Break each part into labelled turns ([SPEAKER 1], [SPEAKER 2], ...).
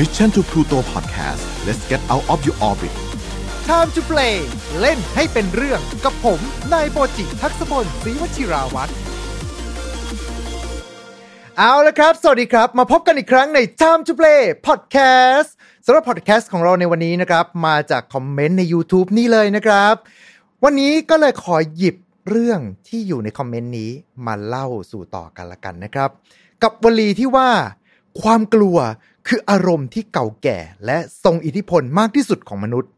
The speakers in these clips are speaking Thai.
[SPEAKER 1] Mission to Pluto Podcast let's get out of your orbit
[SPEAKER 2] Time to play เล่นให้เป็นเรื่องกับผม นายโปจิทักษพลศรีวชิราวัตรเอาละครับ สวัสดีครับ มาพบกันอีกครั้งใน Time to play podcast สำหรับ podcast ของเราในวันนี้นะครับ มาจากคอมเมนต์ใน YouTube นี่เลยนะครับ วันนี้ก็เลยขอหยิบเรื่องที่อยู่ในคอมเมนต์นี้มาเล่าสู่ต่อกันละกันนะครับ กับวลีที่ว่า ความกลัว คืออารมณ์ที่เก่าแก่และทรงอิทธิพลมากที่สุดของมนุษย์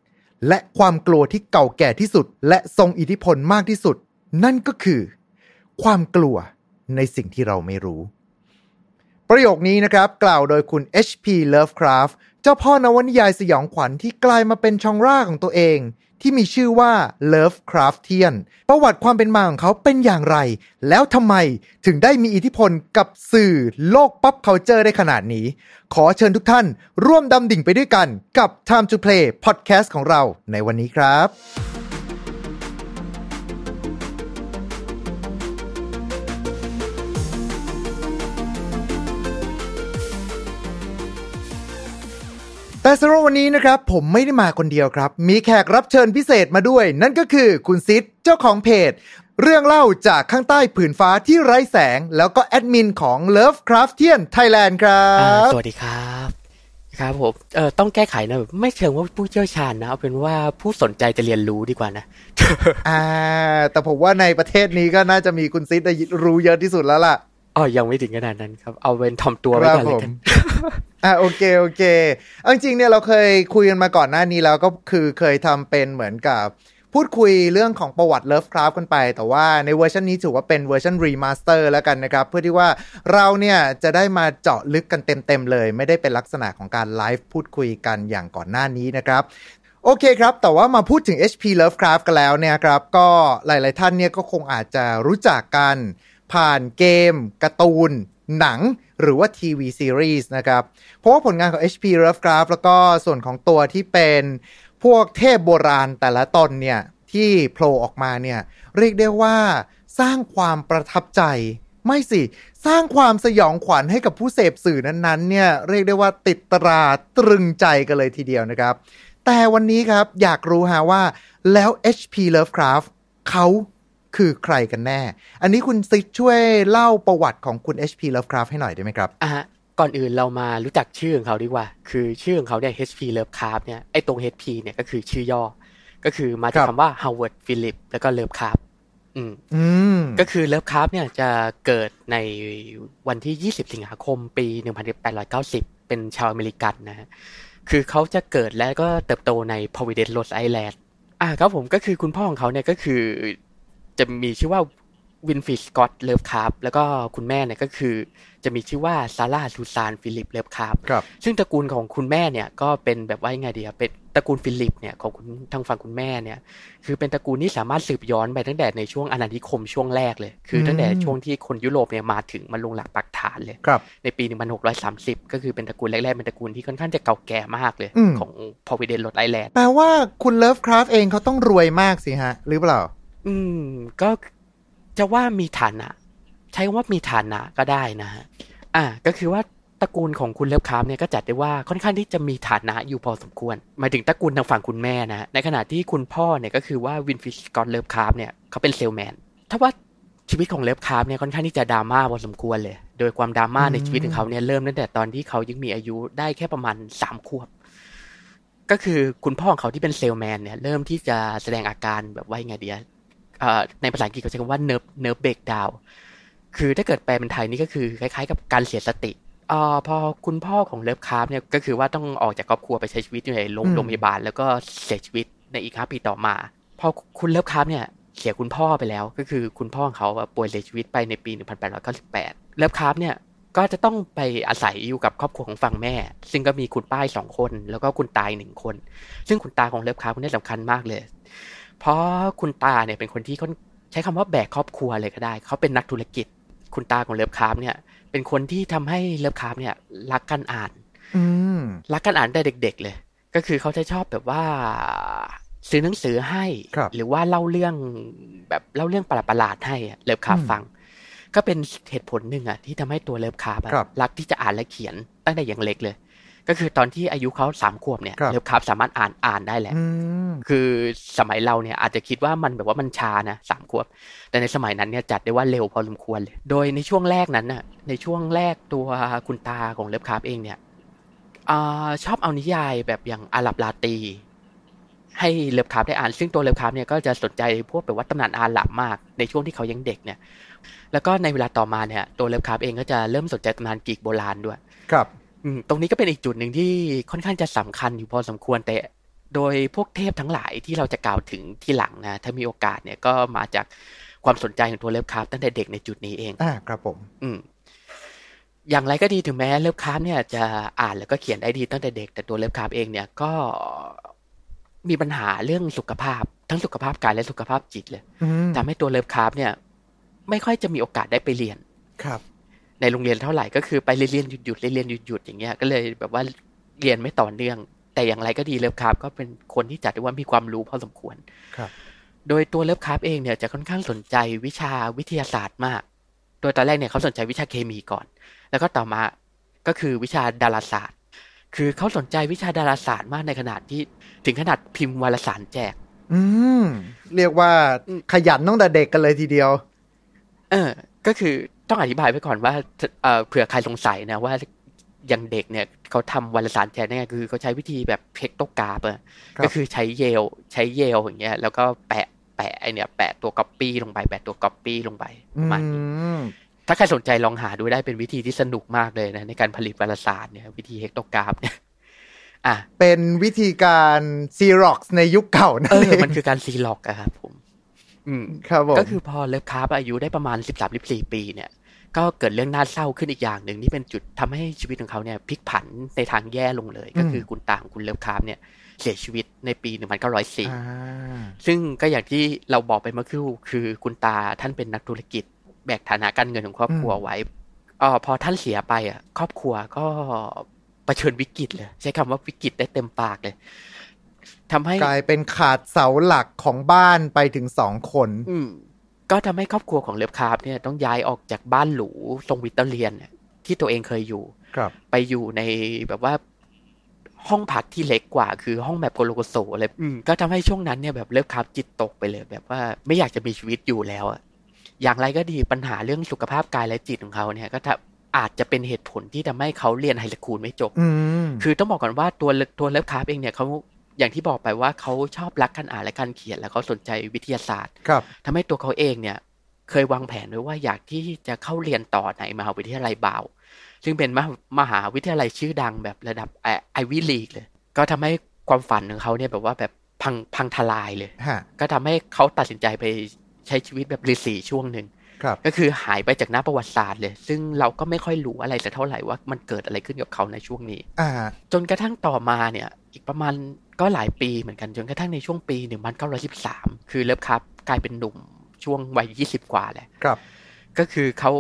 [SPEAKER 2] และความกลัวที่เก่าแก่ที่สุด และทรงอิทธิพลมากที่สุด นั่นก็คือ ความกลัวในสิ่งที่เราไม่รู้ ประโยคนี้นะครับ กล่าวโดยคุณ H.P. Lovecraft เจ้าพ่อนวนิยายสยองขวัญที่กลายมาเป็นช่องร่าของตัวเอง ที่มีชื่อว่า Lovecraftian ประวัติความเป็นมาของเขาเป็นอย่างไร แล้วทำไมถึงได้มีอิทธิพลกับสื่อโลก pop culture ได้ขนาดนี้ ขอเชิญทุกท่านร่วมดำดิ่งไปด้วยกันกับ Time to Play Podcast ของเราในวันนี้ครับ แต่สำหรับวันนี้นะครับ ผมไม่ได้มาคนเดียวครับ มีแขกรับเชิญพิเศษมาด้วย นั่นก็คือคุณซิดเจ้าของเพจ เรื่องเล่าจากข้างใต้ผืนฟ้าที่ไร้แสง แล้วก็แอดมินของ Lovecraftian Thailand ครั
[SPEAKER 3] อ่า
[SPEAKER 2] บ
[SPEAKER 3] สวัสดีครับครับผมเออต้องแก้ไขนะแบบไม่เชิงว่าผู้เชี่ยวชาญนะเอาเป็นว่าผู้สนใจจะเรียนรู้ดีกว่านะ
[SPEAKER 2] อ่า แต่ผมว่าในประเทศนี้ก็น่าจะมีคุณซิดได้รู้เยอะที่สุดแล้วล่ะ
[SPEAKER 3] อ๋อยังไม่ถึงขนาดนั้นครับ เอาเป็นทอมตัว
[SPEAKER 2] ค
[SPEAKER 3] ไว้
[SPEAKER 2] รับ
[SPEAKER 3] ก่อน
[SPEAKER 2] ผ
[SPEAKER 3] เลย
[SPEAKER 2] ม
[SPEAKER 3] กัน
[SPEAKER 2] อ่าโอเคโอเคเอาจริงๆเนี่ยเราเคยคุยกันมาก่อนหน้านี้แล้วก็คือเคยทำเป็นเหมือนกับ พูดคุยเรื่องของประวัติ Lovecraft กันไป แต่ว่าในเวอร์ชันนี้ถือว่าเป็นเวอร์ชัน remaster แล้วกันนะครับ เพื่อที่ว่าเราเนี่ยจะได้มาเจาะลึกกันเต็ม ๆ เลย ไม่ได้เป็นลักษณะของการไลฟ์พูดคุยกันอย่างก่อนหน้านี้นะครับโอเคครับ แต่ว่ามาพูดถึง HP Lovecraft กันแล้วเนี่ยครับ ก็หลาย ๆ ท่านเนี่ยก็คงอาจจะรู้จักกัน ผ่านเกมการ์ตูน หนังหรือว่าทีวีซีรีส์นะครับ เพราะว่าผลงานของ HP Lovecraft แล้วก็ส่วนของตัวที่เป็นพวกเทพโบราณแต่ละตนเนี่ย ที่โผล่ออกมาเนี่ย เรียกได้ว่าสร้างความประทับใจไม่สิ สร้างความสยองขวัญให้กับผู้เสพสื่อนั้นๆเนี่ยเรียกได้ว่าติดตราตรึงใจกันเลยทีเดียวนะครับ แต่วันนี้ครับอยากรู้ฮะว่าแล้ว HP Lovecraft เขา คือใครกันแน่ อันนี้คุณซิดช่วยเล่าประวัติของคุณ HP Lovecraft ให้หน่อยได้ไหมครับ
[SPEAKER 3] อะฮะก่อนอื่นเรามารู้จักชื่อของเขาดีกว่า คือชื่อของเขาเนี่ย HP Lovecraft เนี่ย ไอ้ตรง HP เนี่ยก็คือชื่อย่อ ก็คือมาจาก
[SPEAKER 2] ครับ
[SPEAKER 3] คำว่า Howard Philip แล้วก็ Lovecraft อืม
[SPEAKER 2] อืม
[SPEAKER 3] ก็คือเลิฟคราฟเนี่ยจะเกิดในวันที่ 20 สิงหาคมปี 1890 เป็นชาวอเมริกันนะฮะ คือเขาจะเกิดและก็เติบโตใน Providence Rhode Island อ่าครับผมก็คือคุณพ่อของเขาเนี่ยก็คือ จะมีชื่อว่าWinfield Scott Lovecraft แล้วก็คุณแม่เนี่ยก็คือ จะมีชื่อว่า Sarah Susan Phillips Lovecraft ครั
[SPEAKER 2] บ
[SPEAKER 3] ซึ่งตระกูลของคุณแม่เนี่ยก็เป็นแบบว่ายังไงดีอะเป็นตระกูล Phillips เนี่ยของคุณทางฝั่งคุณแม่เนี่ย คือเป็นตระกูลที่สามารถสืบย้อนไปตั้งแต่ในช่วงอาณานิคมช่วงแรกเลย คือตั้งแต่
[SPEAKER 2] อืม
[SPEAKER 3] ช่วงที่คนยุโรปเนี่ยมาถึงมาลงหลักปักฐานเลย
[SPEAKER 2] ครับ
[SPEAKER 3] ในปี 1630 ก็คือเป็นตระกูลแรกๆเป็นตระกูลที่ค่อนข้างจะเก่าแก่มากเลย
[SPEAKER 2] อืม
[SPEAKER 3] ของ Providence Rhode Island แป
[SPEAKER 2] ลว่าคุณ Lovecraft เองเขาต้องรวยมากสิฮะหรือเปล่า
[SPEAKER 3] อืม ก็จะว่ามีฐานะ ใช้คำว่ามีฐานะก็ได้นะฮะ อ่า ก็คือว่าตระกูลของคุณ Lovecraft เนี่ยก็จัดได้ว่าค่อนข้างที่จะมีฐานะอยู่พอสมควร หมายถึงตระกูลทางฝั่งคุณแม่นะ ในขณะที่คุณพ่อเนี่ยก็คือว่า Winfield Scott Lovecraft เนี่ยเขาเป็นเซลแมน ถ้าว่าชีวิตของ Lovecraft เนี่ยค่อนข้างที่จะดราม่าพอสมควรเลย โดยความดราม่าในชีวิตของเขาเนี่ยเริ่มตั้งแต่ตอนที่เขายังมีอายุได้แค่ประมาณสามขวบ ก็คือคุณพ่อของเขาที่เป็นเซลแมนเนี่ยเริ่มที่จะแสดงอาการแบบว่ายังไงดีอะ ในภาษาอังกฤษเขาใช้คำว่า nerve nerve breakdown คือถ้าเกิดแปลเป็นไทยนี่ก็คือคล้ายๆ กับการเสียสติอ่าพอคุณพ่อของ Lovecraft เนี่ยก็คือว่าต้องออกจากครอบครัวไปใช้ชีวิตอยู่ในโรง
[SPEAKER 2] อืม
[SPEAKER 3] โรงพยาบาล แล้วก็เสียชีวิตในอีกห้าปีต่อมา พอคุณ Lovecraft เนี่ยเสียคุณพ่อไปแล้ว ก็คือคุณพ่อของเขาอะป่วยเสียชีวิตไปในปี 1898 Lovecraft เนี่ยก็จะต้องไปอาศัยอยู่กับครอบครัวของฝั่งแม่ ซึ่งก็มีคุณป้ายสองคน แล้วก็คุณตายหนึ่งคน ซึ่งคุณตาของเลิฟคราฟคนนี้สำคัญมากเลย เพราะคุณตาเนี่ยเป็นคนที่ค่อนใช้คำว่าแบกครอบครัวเลยก็ได้ เขาเป็นนักธุรกิจ คุณตาของเลิฟคราฟเนี่ยเป็นคนที่ทำให้เลิฟคราฟเนี่ยรักการอ่าน
[SPEAKER 2] อืม
[SPEAKER 3] รักการอ่านได้เด็ก ๆ เลย ก็คือเขาจะชอบแบบว่าซื้อหนังสือให้
[SPEAKER 2] ครับ
[SPEAKER 3] หรือว่าเล่าเรื่องแบบเล่าเรื่องประหลาดๆให้อะเลิฟคราฟ
[SPEAKER 2] อืม
[SPEAKER 3] ฟัง ก็เป็นเหตุผลหนึ่งอะที่ทำให้ตัว Lovecraft อะ
[SPEAKER 2] ครับ
[SPEAKER 3] รักที่จะอ่านและเขียนตั้งแต่อย่างเล็กเลย ก็คือตอนที่อายุเขาสามขวบเนี่ย
[SPEAKER 2] ครับ
[SPEAKER 3] Lovecraft สามารถอ่านอ่านได้แหละ
[SPEAKER 2] อืม
[SPEAKER 3] คือสมัยเราเนี่ยอาจจะคิดว่ามันแบบว่ามันช้านะสามขวบ แต่ในสมัยนั้นเนี่ยจัดได้ว่าเร็วพอสมควรเลย โดยในช่วงแรกนั้นน่ะในช่วงแรกตัวคุณตาของ Lovecraft เองเนี่ยอาชอบเอานิยายแบบอย่างอาหรับราตรี ให้ Lovecraft ได้อ่าน ซึ่งตัว Lovecraft เนี่ยก็จะสนใจพวกแบบว่าตำนานอาหรับมากในช่วงที่เขายังเด็กเนี่ย แล้วก็ในเวลาต่อมาเนี่ยตัว Lovecraft เองก็จะเริ่มสนใจตำนานกรีกโบราณด้วย
[SPEAKER 2] ครับ
[SPEAKER 3] อืม ตรงนี้ก็เป็นอีกจุดหนึ่งที่ค่อนข้างจะสำคัญอยู่พอสมควรแต่โดยพวกเทพทั้งหลายที่เราจะกล่าวถึงที่หลังนะ ถ้ามีโอกาสเนี่ยก็มาจากความสนใจของตัว Lovecraft ตั้งแต่เด็กในจุดนี้เอง
[SPEAKER 2] อ่าครับผม
[SPEAKER 3] อืม อย่างไรก็ดีถึงแม้ Lovecraft เนี่ยจะอ่านแล้วก็เขียนได้ดีตั้งแต่เด็ก แต่ตัว Lovecraft เองเนี่ยก็มีปัญหาเรื่องสุขภาพ ทั้งสุขภาพกายและสุขภาพจิตเลย
[SPEAKER 2] อืม
[SPEAKER 3] ทำให้ตัว Lovecraft เนี่ย ไม่ค่อยจะมีโอกาสได้ไปเรียน
[SPEAKER 2] ครับ
[SPEAKER 3] ในโรงเรียนเท่าไหร่ก็คือไปเรียนหยุดหยุดเรียนหยุดหยุดอย่างเงี้ยก็เลยแบบว่าเรียนไม่ต่อเนื่อง แต่อย่างไรก็ดี Lovecraft ก็เป็นคนที่จัดได้ว่ามีความรู้พอสมควร
[SPEAKER 2] ครับ
[SPEAKER 3] โดยตัว Lovecraft เองเนี่ยจะค่อนข้างสนใจวิชาวิทยาศาสตร์มาก โดยตอนแรกเนี่ยเขาสนใจวิชาเคมีก่อน แล้วก็ต่อมาก็คือวิชาดาราศาสตร์ คือเขาสนใจวิชาดาราศาสตร์มากในขนาดที่ถึงขนาดพิมพ์วารสารแจก
[SPEAKER 2] อืมเรียกว่า
[SPEAKER 3] อืม
[SPEAKER 2] ขยันตั้งแต่เด็กกันเลยทีเดียว
[SPEAKER 3] เออ ก็คือ ต้องอธิบายไว้ก่อนว่าเอ่อเผื่อใครสงสัยนะว่าอย่างเด็กเนี่ยเขาทำวารสารแจกเนี่ยคือเขาใช้วิธีแบบ hectograph อะ
[SPEAKER 2] ครับ
[SPEAKER 3] ก็คือใช้เจลใช้เจลอย่างเงี้ย แล้วก็แปะแปะไอเนี่ยแปะตัวก๊อปปี้ลงไปแปะตัวก๊อปปี้ลงไปประมาณนี้
[SPEAKER 2] อืม
[SPEAKER 3] ถ้าใครสนใจลองหาดูได้เป็นวิธีที่สนุกมากเลยนะในการผลิตวารสารเนี่ยวิธี hectograph เนี่ยอะ
[SPEAKER 2] เป็นวิธีการซีร็อกซ์ในยุคเก่านั่
[SPEAKER 3] เอนอ
[SPEAKER 2] เอง
[SPEAKER 3] มันคือการซีร็อกซ์อะครับผม อืม
[SPEAKER 2] ครับผม
[SPEAKER 3] ก็คือพอเลิฟคราฟอายุได้ประมาณสิบสามสิบสี่ปีเนี่ย ก็เกิดเรื่องน่าเศร้าขึ้นอีกอย่างหนึ่งที่เป็นจุดทำให้ชีวิตของเขาเนี่ยพลิกผันในทางแย่ลงเลย ก็คือคุณตาของคุณเลิฟคราฟเนี่ยเสียชีวิตในปีหนึ่งพันเก้าร้อยสี่
[SPEAKER 2] อ่า
[SPEAKER 3] ซึ่งก็อย่างที่เราบอกไปเมื่อครู่คือคุณตาท่านเป็นนักธุรกิจ แบกฐานะการเงินของครอบครัวไว้เออพอท่านเสียไปอะ ครอบครัวก็เผชิญวิกฤตเลย ใช้คำว่าวิกฤตได้เต็มปากเลยทำให้
[SPEAKER 2] กลายเป็นขาดเสาหลักของบ้านไปถึงสองคน
[SPEAKER 3] อืม ก็ทำให้ครอบครัวของเลฟคาร์ฟเนี่ยต้องย้ายออกจากบ้านหรูทรงวิตเตอร์เลียนเนี่ยที่ตัวเองเคยอยู่
[SPEAKER 2] ครับ
[SPEAKER 3] ไปอยู่ในแบบว่าห้องพักที่เล็กกว่า คือห้องแบบโกโรโกโสเลยอืมก็ทำให้ช่วงนั้นเนี่ยแบบเลิฟคราฟจิตตกไปเลย แบบว่าไม่อยากจะมีชีวิตอยู่แล้วอะอย่างไรก็ดีปัญหาเรื่องสุขภาพกายและจิตของเขาเนี่ยก็ทำอาจจะเป็นเหตุผลที่ทำให้เขาเรียน high school ไม่จบ
[SPEAKER 2] อืม
[SPEAKER 3] คือต้องบอกก่อนว่าตัวตัวเลิฟคราฟเองเนี่ยเขา อย่างที่บอกไปว่าเขาชอบรักการอ่านและการเขียน แล้วเขาสนใจวิทยาศาสตร์
[SPEAKER 2] ครับ
[SPEAKER 3] ทำให้ตัวเขาเองเนี่ย เคยวางแผนไว้ว่าอยากที่จะเข้าเรียนต่อในมหาวิทยาลัยบราวน์ ซึ่งเป็นมหามหาวิทยาลัยชื่อดังแบบระดับ Ivy League เลย ก็ทำให้ความฝันของเขาเนี่ยแบบว่าแบบพังพังทลายเลย
[SPEAKER 2] ฮะ
[SPEAKER 3] ก็ทำให้เขาตัดสินใจไปใช้ชีวิตแบบฤาษีช่วงหนึ่ง
[SPEAKER 2] ครับ
[SPEAKER 3] ก็คือหายไปจากหน้าประวัติศาสตร์เลย ซึ่งเราก็ไม่ค่อยรู้อะไรสักเท่าไหร่ว่ามันเกิดอะไรขึ้นกับเขาในช่วงนี้
[SPEAKER 2] อ่า
[SPEAKER 3] จนกระทั่งต่อมาเนี่ย อีกประมาณ ก็หลายปีเหมือนกันจนกระทั่งในช่วงปีหนึ่งพันเก้าร้อยสิบสามคือเลิฟครับกลายเป็นหนุ่มช่วงวัยยี่สิบกว่าแหละ
[SPEAKER 2] ครับ
[SPEAKER 3] ก็คือเขา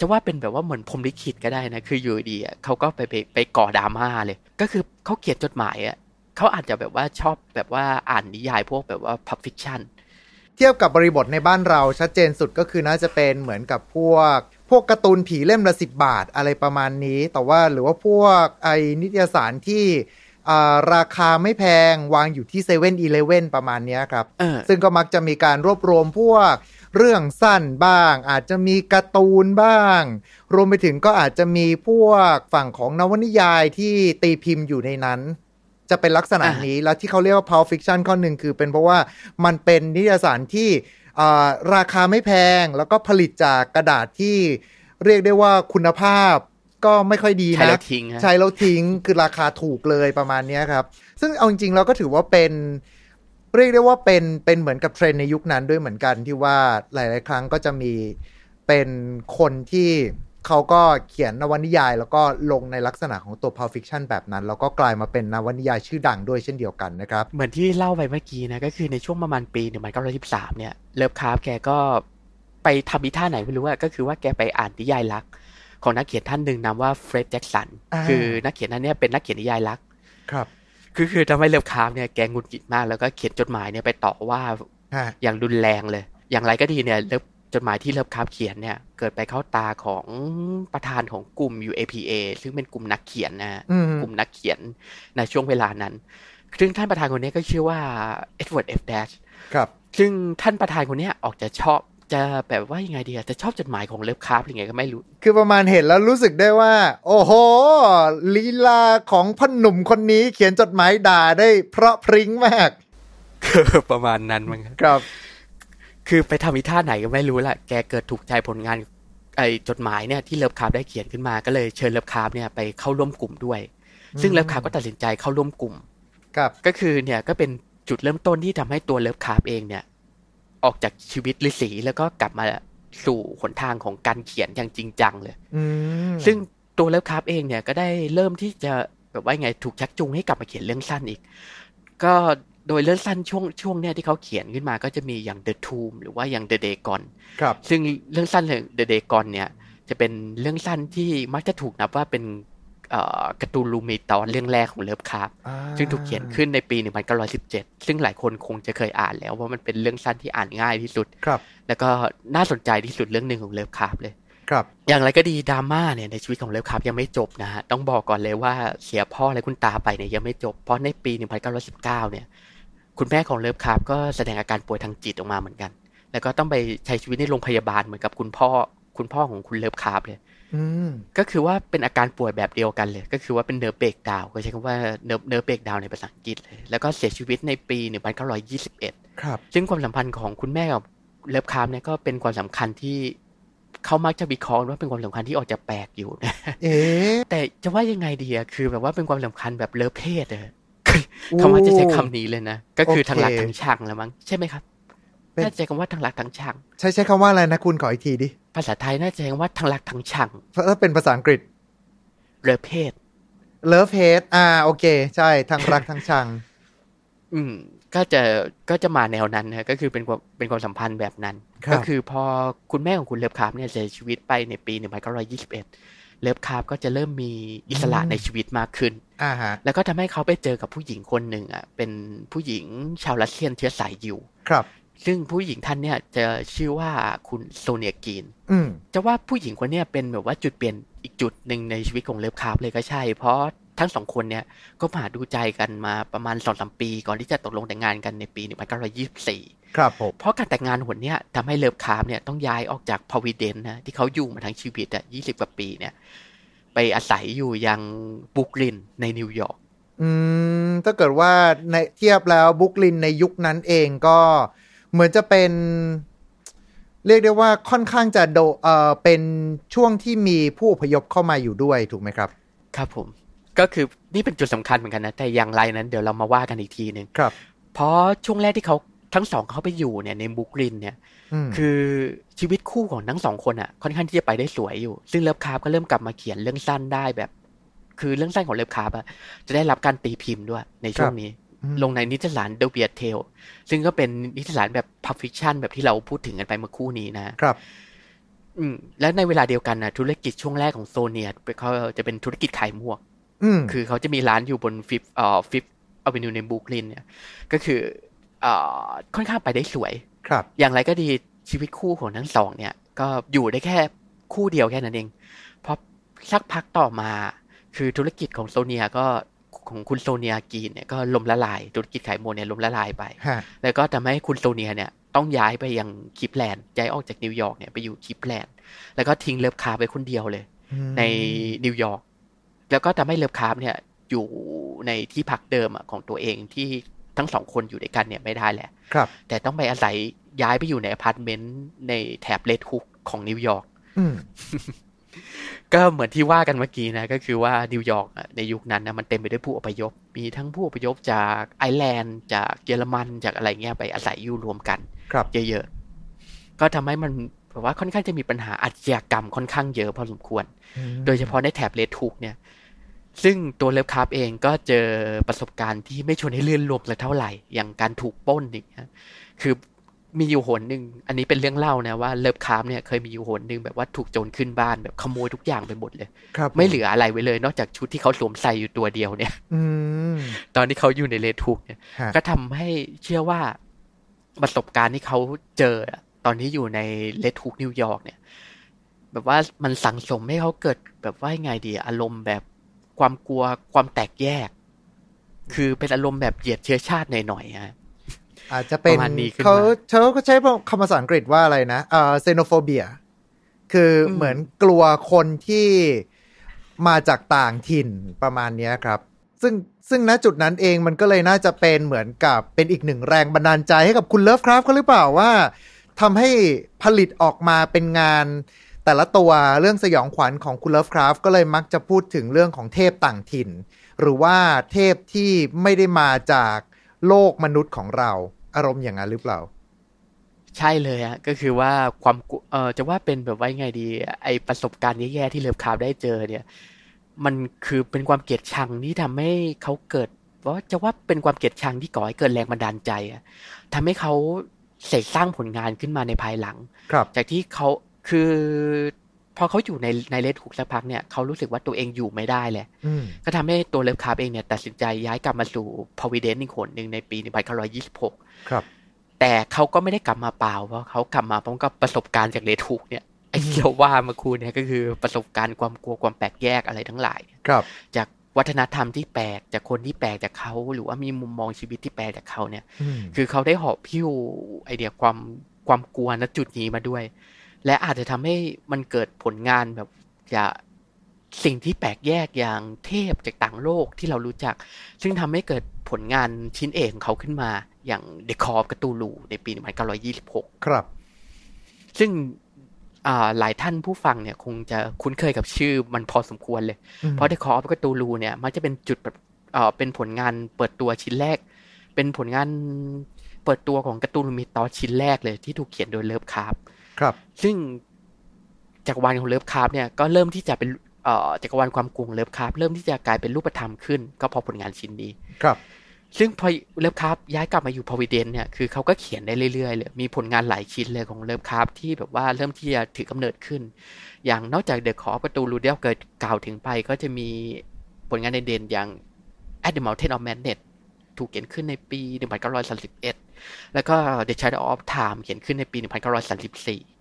[SPEAKER 3] จะว่าเป็นแบบว่าเหมือนพรหมลิขิตก็ได้นะ คืออยู่ดีอะเขาก็ไปไปไปก่อดราม่าเลย ก็คือเขาเขียนจดหมายอะเขาอาจจะแบบว่าชอบแบบว่าอ่านนิยายพวกแบบว่า pulp fiction
[SPEAKER 2] เทียบกับบริบทในบ้านเราชัดเจนสุดก็คือน่าจะเป็นเหมือนกับพวก พวกการ์ตูนผีเล่มละสิบบาทอะไรประมาณนี้ แต่ว่าหรือว่าพวกไอ้นิตยสารที่อ่า ราคาไม่แพงวางอยู่ที่เซเว่นอีเลเว่นประมาณเนี้ยครับ
[SPEAKER 3] เออ
[SPEAKER 2] ซึ่งก็มักจะมีการรวบรวมพวกเรื่องสั้นบ้าง อาจจะมีการ์ตูนบ้าง รวมไปถึงก็อาจจะมีพวกฝั่งของนวนิยายที่ตีพิมพ์อยู่ในนั้น จะเป็นลักษณะ
[SPEAKER 3] อ่านี้
[SPEAKER 2] นี้แล้วที่เขาเรียกว่า pulp fiction ข้อหนึ่งคือเป็นเพราะว่ามันเป็นนิตยสารที่อ่าราคาไม่แพงแล้วก็ผลิตจากกระดาษที่เรียกได้ว่าคุณภาพ ก็ไม่ค่อยดี
[SPEAKER 3] ใช้
[SPEAKER 2] นะ
[SPEAKER 3] แล้วทิ้งฮะ
[SPEAKER 2] ใช้แล้วทิ้งคือราคาถูกเลยประมาณเนี้ยครับ ซึ่งเอาจริงๆเราก็ถือว่าเป็นเรียกได้ว่าเป็นเป็นเหมือนกับเทรนด์ในยุคนั้นด้วยเหมือนกันที่ว่าหลาย ๆ ครั้งก็จะมีเป็นคนที่เขาก็เขียนนวนิยาย แล้วก็ลงในลักษณะของตัว pulp fiction แบบนั้น แล้วก็กลายมาเป็นนวนิยายชื่อดังด้วยเช่นเดียวกันนะครับ
[SPEAKER 3] เหมือนที่เล่าไปเมื่อกี้นะ ก็คือในช่วงประมาณปีหนึ่งพันเก้าร้อยสิบสามเนี่ยเลิฟคราฟแกก็ไปทำอีท่าไหนไม่รู้อะก็คือว่าแกไปอ่านนิยายรัก ของนักเขียนท่านหนึ่งนามว่าเฟร็ดแจ็กสัน
[SPEAKER 2] อ่า
[SPEAKER 3] คือนักเขียนท่านเนี้ยเป็นนักเขียนนิยายรัก
[SPEAKER 2] ครับ
[SPEAKER 3] คือคือทำให้เลิฟคราฟเนี่ยแกหงุดหงิดมากแล้วก็เขียนจดหมายเนี่ยไปต่อว่า
[SPEAKER 2] ฮะ
[SPEAKER 3] อย่างรุนแรงเลย อย่างไรก็ดีเนี่ยเลิฟจดหมายที่เลิฟคราฟเขียนเนี่ยเกิดไปเข้าตาของประธานของกลุ่ม UAPA ซึ่งเป็นกลุ่มนักเขียนนะฮะ
[SPEAKER 2] อืม
[SPEAKER 3] กลุ่มนักเขียนในช่วงเวลานั้น ซึ่งท่านประธานคนนี้ก็ชื่อว่าเอ็ดเวิร์ดเอฟดาส
[SPEAKER 2] ครับ
[SPEAKER 3] ซึ่งท่านประธานคนเนี้ยออกจะชอบ จะแบบว่ายังไงดีอะจะชอบจดหมายของเลิฟคราฟหรือไงก็ไม่รู้
[SPEAKER 2] คือประมาณเห็นแล้วรู้สึกได้ว่า โอ้โห ลีลาของพ่อหนุ่มคนนี้เขียนจดหมายด่าได้เพราะพริ้งมาก
[SPEAKER 3] ประมาณนั้นมั้งครับ
[SPEAKER 2] ครับ
[SPEAKER 3] คือไปทำอีท่าไหนก็ไม่รู้แหละแกเกิดถูกใจผลงานไอจดหมายเนี่ยที่เลิฟคราฟได้เขียนขึ้นมาก็เลยเชิญเลิฟคราฟเนี่ยไปเข้าร่วมกลุ่มด้วย ซึ่งเลิฟคราฟก็ตัดสินใจเข้าร่วมกลุ่ม
[SPEAKER 2] ครับ
[SPEAKER 3] ก็คือเนี่ยก็เป็นจุดเริ่มต้นที่ทำให้ตัวเลิฟคราฟเองเนี่ย ออกจากชีวิตฤาษีแล้วก็กลับมาสู่หนทางของการเขียนอย่างจริงจังเลย
[SPEAKER 2] อืม
[SPEAKER 3] ซึ่งตัวเลิฟคราฟเองเนี่ยก็ได้เริ่มที่จะแบบว่าไงถูกชักจูงให้กลับมาเขียนเรื่องสั้นอีก ก็โดยเรื่องสั้นช่วงช่วงเนี่ยที่เขาเขียนขึ้นมาก็จะมีอย่าง The Tomb หรือว่าอย่าง The Dagon
[SPEAKER 2] ครับ
[SPEAKER 3] ซึ่งเรื่องสั้นเรื่อง The Dagon เนี่ย จะเป็นเรื่องสั้นที่มักจะถูกนับว่าเป็นเอ่อ การ์ตูนลูมิตอนเรื่องแรกของเลิฟคราฟ
[SPEAKER 2] อ่า
[SPEAKER 3] ซึ่งถูกเขียนขึ้นในปี 1917 ซึ่งหลายคนคงจะเคยอ่านแล้วว่ามันเป็นเรื่องสั้นที่อ่านง่ายที่สุด
[SPEAKER 2] ครับ
[SPEAKER 3] แล้วก็น่าสนใจที่สุดเรื่องหนึ่งของเลิฟคราฟเลย
[SPEAKER 2] ครับ
[SPEAKER 3] อย่างไรก็ดีดราม่าเนี่ยในชีวิตของเลิฟคราฟยังไม่จบนะฮะต้องบอกก่อนเลยว่าเสียพ่อและคุณตาไปเนี่ยยังไม่จบเพราะในปี 1919 เนี่ย คุณแม่ของเลิฟคราฟก็แสดงอาการป่วยทางจิตออกมาเหมือนกัน แล้วก็ต้องไปใช้ชีวิตในโรงพยาบาลเหมือนกับคุณพ่อคุณพ่อของคุณเลิฟคราฟเลย
[SPEAKER 2] อืม
[SPEAKER 3] ก็คือว่าเป็นอาการป่วยแบบเดียวกันเลย ก็คือว่าเป็น nervous breakdown ก็ใช้คำว่า nerv- nervous breakdown ในภาษาอังกฤษเลย แล้วก็เสียชีวิตในปี1921
[SPEAKER 2] ครับ
[SPEAKER 3] ซึ่งความสัมพันธ์ของคุณแม่กับเลิฟคราฟเนี่ยก็เป็นความสัมพันธ์ที่เขามักจะวิเคราะห์ว่าเป็นความสัมพันธ์ที่ออกจะแปลกอยู่นะ
[SPEAKER 2] เอ๊ะ
[SPEAKER 3] แต่จะว่ายังไงดีอะคือแบบว่าเป็นความสัมพันธ์แบบ love hate อะเขามักจะใช้คำนี้เลยนะ ก็คือ
[SPEAKER 2] โอเค
[SPEAKER 3] ทั้งรักทั้งชังแล้วมั้งใช่ไหมครับ
[SPEAKER 2] เป็ น
[SPEAKER 3] น่าจะใช้คำว่าทั้งรักทั้งชัง
[SPEAKER 2] ใช้ใช้คำว่าอะไรนะคุณขออีกทีดิ
[SPEAKER 3] ภาษาไทยน่าจะใช้คำว่าทั้งรักทั้งชัง
[SPEAKER 2] ถ้าเป็นภาษาอังกฤษ
[SPEAKER 3] love hate
[SPEAKER 2] love hate อ่า โอเค ใช่ทั้งรักทั้งชัง
[SPEAKER 3] อืม ก็จะก็จะมาแนวนั้นนะก็คือเป็นความเป็นความสัมพันธ์แบบนั้น
[SPEAKER 2] ครับ
[SPEAKER 3] ก็คือพอคุณแม่ของคุณเลิฟคราฟเนี่ยเสียชีวิตไปในปี1921เลิฟคราฟก็จะเริ่มมีอิสระในชีวิตมากขึ้น
[SPEAKER 2] อ่าฮะ
[SPEAKER 3] แล้วก็ทำให้เขาไปเจอกับผู้หญิงคนหนึ่งอะ เป็นผู้หญิงชาวรัสเซียนเชื้อสายยิว
[SPEAKER 2] ครับ
[SPEAKER 3] ซึ่งผู้หญิงท่านเนี่ยจะชื่อว่าคุณโซเนียกีน
[SPEAKER 2] อืม
[SPEAKER 3] จะว่าผู้หญิงคนเนี้ยเป็นแบบว่าจุดเปลี่ยนอีกจุดหนึ่งในชีวิตของเลิฟคราฟเลยก็ใช่ เพราะทั้งสองคนเนี่ยก็มาหาดูใจกันมาประมาณสองสามปี ก่อนที่จะตกลงแต่งงานกันในปี 1924
[SPEAKER 2] ครับผม
[SPEAKER 3] เพราะการแต่งงานหนเนี้ยทำให้เลิฟคราฟเนี่ยต้องย้ายออกจากพรอวิเดนซ์นะที่เขาอยู่มาทั้งชีวิตอะ20 กว่าปีเนี่ย ไปอาศัยอยู่ยังบรุกลินในนิวยอร์ก
[SPEAKER 2] อืมถ้าเกิดว่าในเทียบแล้วบรุกลินในยุคนั้นเองก็ เหมือนจะเป็นเรียกได้ว่าค่อนข้างจะโดเอ่อเป็นช่วงที่มีผู้อพยพเข้ามาอยู่ด้วยถูกไหมครับ
[SPEAKER 3] ครับผม ก็คือนี่เป็นจุดสำคัญเหมือนกันนะ แต่อย่างไรนั้นเดี๋ยวเรามาว่ากันอีกทีหนึ่ง
[SPEAKER 2] ครับ
[SPEAKER 3] เพราะช่วงแรกที่เขาทั้งสองเขาไปอยู่เนี่ยในบรุกลินเนี่ย
[SPEAKER 2] อืม
[SPEAKER 3] คือชีวิตคู่ของทั้งสองคนอะ ค่อนข้างที่จะไปได้สวยอยู่ ซึ่งเลิฟคราฟก็เริ่มกลับมาเขียนเรื่องสั้นได้แบบ คือเรื่องสั้นของเลิฟคราฟอะจะได้รับการตีพิมพ์ด้วยในช่วงนี้
[SPEAKER 2] อืม
[SPEAKER 3] ลงในนิตยสาร The Weird Tale ซึ่งก็เป็นนิตยสารแบบ pulp fiction แบบที่เราพูดถึงกันไปเมื่อครู่นี้นะ
[SPEAKER 2] ครับ
[SPEAKER 3] อืมและในเวลาเดียวกันนะธุรกิจช่วงแรกของโซเนียเขาจะเป็นธุรกิจขายหมวก
[SPEAKER 2] อืม
[SPEAKER 3] คือเขาจะมีร้านอยู่บนฟิฟเอ่อฟิฟอเวนิวในบรุกลินเนี่ย ก็คือเอ่อค่อนข้างไปได้สวย
[SPEAKER 2] ครับ
[SPEAKER 3] อย่างไรก็ดีชีวิตคู่ของทั้งสองเนี่ย ก็อยู่ได้แค่ครู่เดียวแค่นั้นเองเพราะสักพักต่อมา คือธุรกิจของโซเนียก็ ของคุณโซเนียกีนเนี่ยก็ล้มละลายธุรกิจขายหมวกเนี่ยล้มละลายไป
[SPEAKER 2] ฮะ
[SPEAKER 3] แล้วก็ทำให้คุณโซเนียเนี่ยต้องย้ายไปยังคลีฟแลนด์ย้ายออกจากนิวยอร์กเนี่ยไปอยู่คลีฟแลนด์แล้วก็ทิ้งเลิฟคราฟไปคนเดียวเลย
[SPEAKER 2] อืม
[SPEAKER 3] ในนิวยอร์กแล้วก็ทำให้เลิฟคราฟเนี่ยอยู่ในที่พักเดิมอะของตัวเองที่ทั้งสองคนอยู่ด้วยกันเนี่ยไม่ได้แหละ
[SPEAKER 2] ครับ
[SPEAKER 3] แต่ต้องไปอาศัยย้ายไปอยู่ในอพาร์ตเมนต์ในแถบเรดฮุกของนิวยอร์ก
[SPEAKER 2] อืม
[SPEAKER 3] ก็เหมือนที่ว่ากันเมื่อกี้นะก็คือว่านิวยอร์กอะในยุคนั้นนะมันเต็มไปด้วยผู้อพยพ มีทั้งผู้อพยพจากไอร์แลนด์จากเยอรมันจากอะไรเงี้ยไปอาศัยอยู่รวมกัน
[SPEAKER 2] ครับ
[SPEAKER 3] เยอะๆ ก็ทำให้มันแบบว่าค่อนข้างจะมีปัญหาอาชญากรรมค่อนข้างเยอะพอสมควร โดยเฉพาะในแถบเลดทุกเนี่ย ซึ่งตัวเลิฟคราฟเองก็เจอประสบการณ์ที่ไม่ชวนให้เลื่อนลมเลยเท่าไหร่ อย่างการถูกปล้นอย่างเงี้ยคือ มีอยู่หนหนึ่งอันนี้เป็นเรื่องเล่านะว่าเลิฟคราฟเนี่ยเคยมีอยู่หนหนึ่งแบบว่าถูกโจรขึ้นบ้านแบบขโมยทุกอย่างไปหมดเลย
[SPEAKER 2] ครับ
[SPEAKER 3] ไม่เหลืออะไรไว้เลย นอกจากชุดที่เขาสวมใส่อยู่ตัวเดียวเนี่ย
[SPEAKER 2] อืม
[SPEAKER 3] ตอนที่เขาอยู่ในเลดทุกเนี่ย
[SPEAKER 2] ฮะ
[SPEAKER 3] ก็ทำให้เชื่อว่าประสบการณ์ที่เขาเจออะตอนที่อยู่ในเลดทุกนิวยอร์กเนี่ย แบบว่ามันสั่งสมให้เขาเกิดแบบว่าไงดีอารมณ์แบบความกลัวความแตกแยก คือเป็นอารมณ์แบบเหยียดเชื้อชาติหน่อยๆฮะ
[SPEAKER 2] อาจจะเป็น
[SPEAKER 3] ประมาณนี้ขึ้นมา
[SPEAKER 2] เขาเขาก็ใช้คำภาษาอังกฤษว่าอะไรนะเอ่อ xenophobia คืออ
[SPEAKER 3] ม
[SPEAKER 2] เหมือนกลัวคนที่มาจากต่างถิ่นประมาณเนี้ยครับ ซึ่งซึ่งณจุดนั้นเองมันก็เลยน่าจะเป็นเหมือนกับเป็นอีกหนึ่งแรงบันดาลใจให้กับคุณเลิฟคราฟเขาหรือเปล่าว่าทำให้ผลิตออกมาเป็นงานแต่ละตัวเรื่องสยองขวัญของคุณเลิฟคราฟก็เลยมักจะพูดถึงเรื่องของเทพต่างถิ่น หรือว่าเทพที่ไม่ได้มาจากโลกมนุษย์ของเรา อารมณ์อย่างนั้นหรือเปล่า
[SPEAKER 3] ใช่เลยฮะก็คือว่าความกลัวเออจะว่าเป็นแบบว่าไงดี ไอประสบการณ์แย่ๆที่เลิฟคราฟได้เจอเนี่ย มันคือเป็นความเกลียดชังที่ทำให้เขาเกิดว่าจะว่าเป็นความเกลียดชังที่ก่อให้เกิดแรงบันดาลใจอะทำให้เขาเสกสร้างผลงานขึ้นมาในภายหลัง
[SPEAKER 2] ครับ
[SPEAKER 3] จากที่เขาคือพอเขาอยู่ในในเลดทุกสักพักเนี่ยเขารู้สึกว่าตัวเองอยู่ไม่ได้แหละ
[SPEAKER 2] อืม
[SPEAKER 3] ก็ทำให้ตัวเลิฟคราฟเองเนี่ยตัดสินใจย้ายกลับมาสู่พาวิเดนอีกคนหนึ่งในปี 1926
[SPEAKER 2] ครับ
[SPEAKER 3] แต่เขาก็ไม่ได้กลับมาเปล่าเพราะเขากลับมาพร้อมกับประสบการณ์จากเลทุกเนี่ยไอ้ที่เราว่าเมาคูเนี่ยก็คือประสบการณ์ความกลัวความแปลกแยกอะไรทั้งหลาย
[SPEAKER 2] ครับ
[SPEAKER 3] จากวัฒนธรรมที่แปลกจากคนที่แปลกจากเขาหรือว่ามีมุมมองชีวิตที่แปลกจากเขาเนี่ย
[SPEAKER 2] อืม
[SPEAKER 3] คือเขาได้หอบพิ้วไอเดียความความกลัวณจุดนี้มาด้วย และอาจจะทำให้มันเกิดผลงานแบบจะ สิ่งที่แปลกแยกอย่างเทพจากต่างโลกที่เรารู้จัก ซึ่งทำให้เกิดผลงานชิ้นเอกของเขาขึ้นมา อย่าง The Call of Cthulhu ในปี 1926
[SPEAKER 2] ครับ
[SPEAKER 3] ซึ่งอ่าหลายท่านผู้ฟังเนี่ยคงจะคุ้นเคยกับชื่อมันพอสมควรเลย
[SPEAKER 2] อืม
[SPEAKER 3] เพราะ The Call of Cthulhu เนี่ยมันจะเป็นจุดแบบเอ่อเป็นผลงานเปิดตัวชิ้นแรก เป็นผลงานเปิดตัวของ Cthulhu Mythos ชิ้นแรกเลยที่ถูกเขียนโดยเลิฟคราฟ
[SPEAKER 2] ครับ
[SPEAKER 3] ซึ่งจักรวาลของเลิฟคราฟเนี่ยก็เริ่มที่จะเป็นเอ่อ จักรวาลความกรุงเลิฟคราฟเริ่มที่จะกลายเป็นรูปธรรมขึ้น ก็เพราะผลงานชิ้นนี้
[SPEAKER 2] ครับ
[SPEAKER 3] ซึ่งพอเลิฟคราฟย้ายกลับมาอยู่โพรวิเดนซ์เนี่ยคือเขาก็เขียนได้เรื่อยๆเลยมีผลงานหลายชิ้นเลยของเลิฟคราฟที่แบบว่าเริ่มที่จะถือกำเนิดขึ้น อย่างนอกจาก The Call of Cthulhu ที่ได้กล่าวถึงไปก็จะมีผลงานในเด่นๆอย่าง At the Mountain of Madness ถูกเขียนขึ้นในปี 1931 แล้วก็ The Shadow of Time เขียนขึ้นในปี 1934
[SPEAKER 2] ฮะ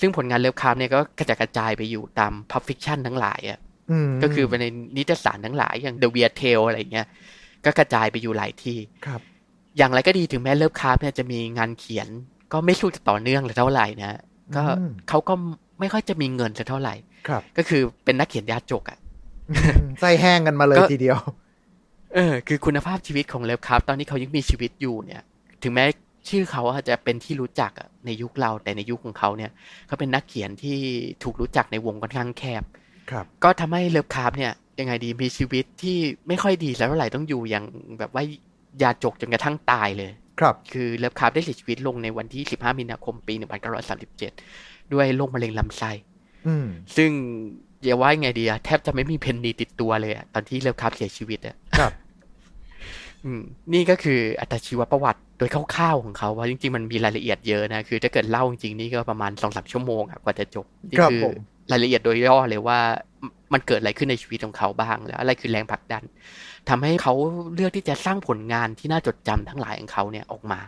[SPEAKER 3] ซึ่งผลงานเลิฟคราฟเนี่ยก็กระจัดกระจายไปอยู่ตาม pulp fiction ทั้งหลายอะ
[SPEAKER 2] อืม
[SPEAKER 3] ก็คือไปในนิตยสารทั้งหลายอย่าง The Weird Tale อะไรเงี้ย ก็กระจายไปอยู่หลายที่
[SPEAKER 2] ครับ
[SPEAKER 3] อย่างไรก็ดีถึงแม้เลิฟคราฟเนี่ยจะมีงานเขียน ก็ไม่สู้จะต่อเนื่องเลยเท่าไหร่นะก็
[SPEAKER 2] อืม
[SPEAKER 3] เขาก็ไม่ค่อยจะมีเงินสักเท่าไหร่
[SPEAKER 2] ครับ
[SPEAKER 3] ก็คือเป็นนักเขียนยาจกอะ่ะ
[SPEAKER 2] อืมใจแห้งกันมาเลย
[SPEAKER 3] ก็
[SPEAKER 2] ทีเดียว
[SPEAKER 3] เออ คือคุณภาพชีวิตของเลิฟคราฟตอนที่เขายังมีชีวิตอยู่เนี่ย ถึงแม้ ชื่อเขาอาจจะเป็นที่รู้จักอะในยุคเราแต่ในยุคของเขาเนี่ยเขาเป็นนักเขียนที่ถูกรู้จักในวงค่อนข้างแคบ
[SPEAKER 2] ครับ
[SPEAKER 3] ก็ทำให้เลิฟคราฟเนี่ยยังไงดีมีชีวิตที่ไม่ค่อยดีแล้วเท่าไหร่ต้องอยู่อย่างแบบว่ายาจกจนกระทั่งตายเลย
[SPEAKER 2] ครับ
[SPEAKER 3] คือเลิฟคราฟได้เสียชีวิตลงในวันที่ 15 มีนาคมปี 1937 ด้วยโรคมะเร็งลำไส้
[SPEAKER 2] อืม
[SPEAKER 3] ซึ่งอย่าว่าไงดีอะแทบจะไม่มีเพนนีติดตัวเลยอะตอนที่เลิฟคราฟเสียชีวิตอะ
[SPEAKER 2] ครับ
[SPEAKER 3] อืม นี่ก็คืออัตชีวประวัติโดยคร่าวๆของเขาว่าจริงๆมันมีรายละเอียดเยอะนะคือถ้าเกิดเล่าจริงๆนี่ก็ประมาณสองสามชั่วโมงอะกว่าจะจบนี่
[SPEAKER 2] ครับ
[SPEAKER 3] คือ
[SPEAKER 2] ผม
[SPEAKER 3] รายละเอียดโดยย่อเลยว่ามันเกิดอะไรขึ้นในชีวิตของเขาบ้างแล้วอะไรคือแรงผลักดันทำให้เขาเลือกที่จะสร้างผลงานที่น่าจดจำทั้งหลายของเขาเนี่ยออกมา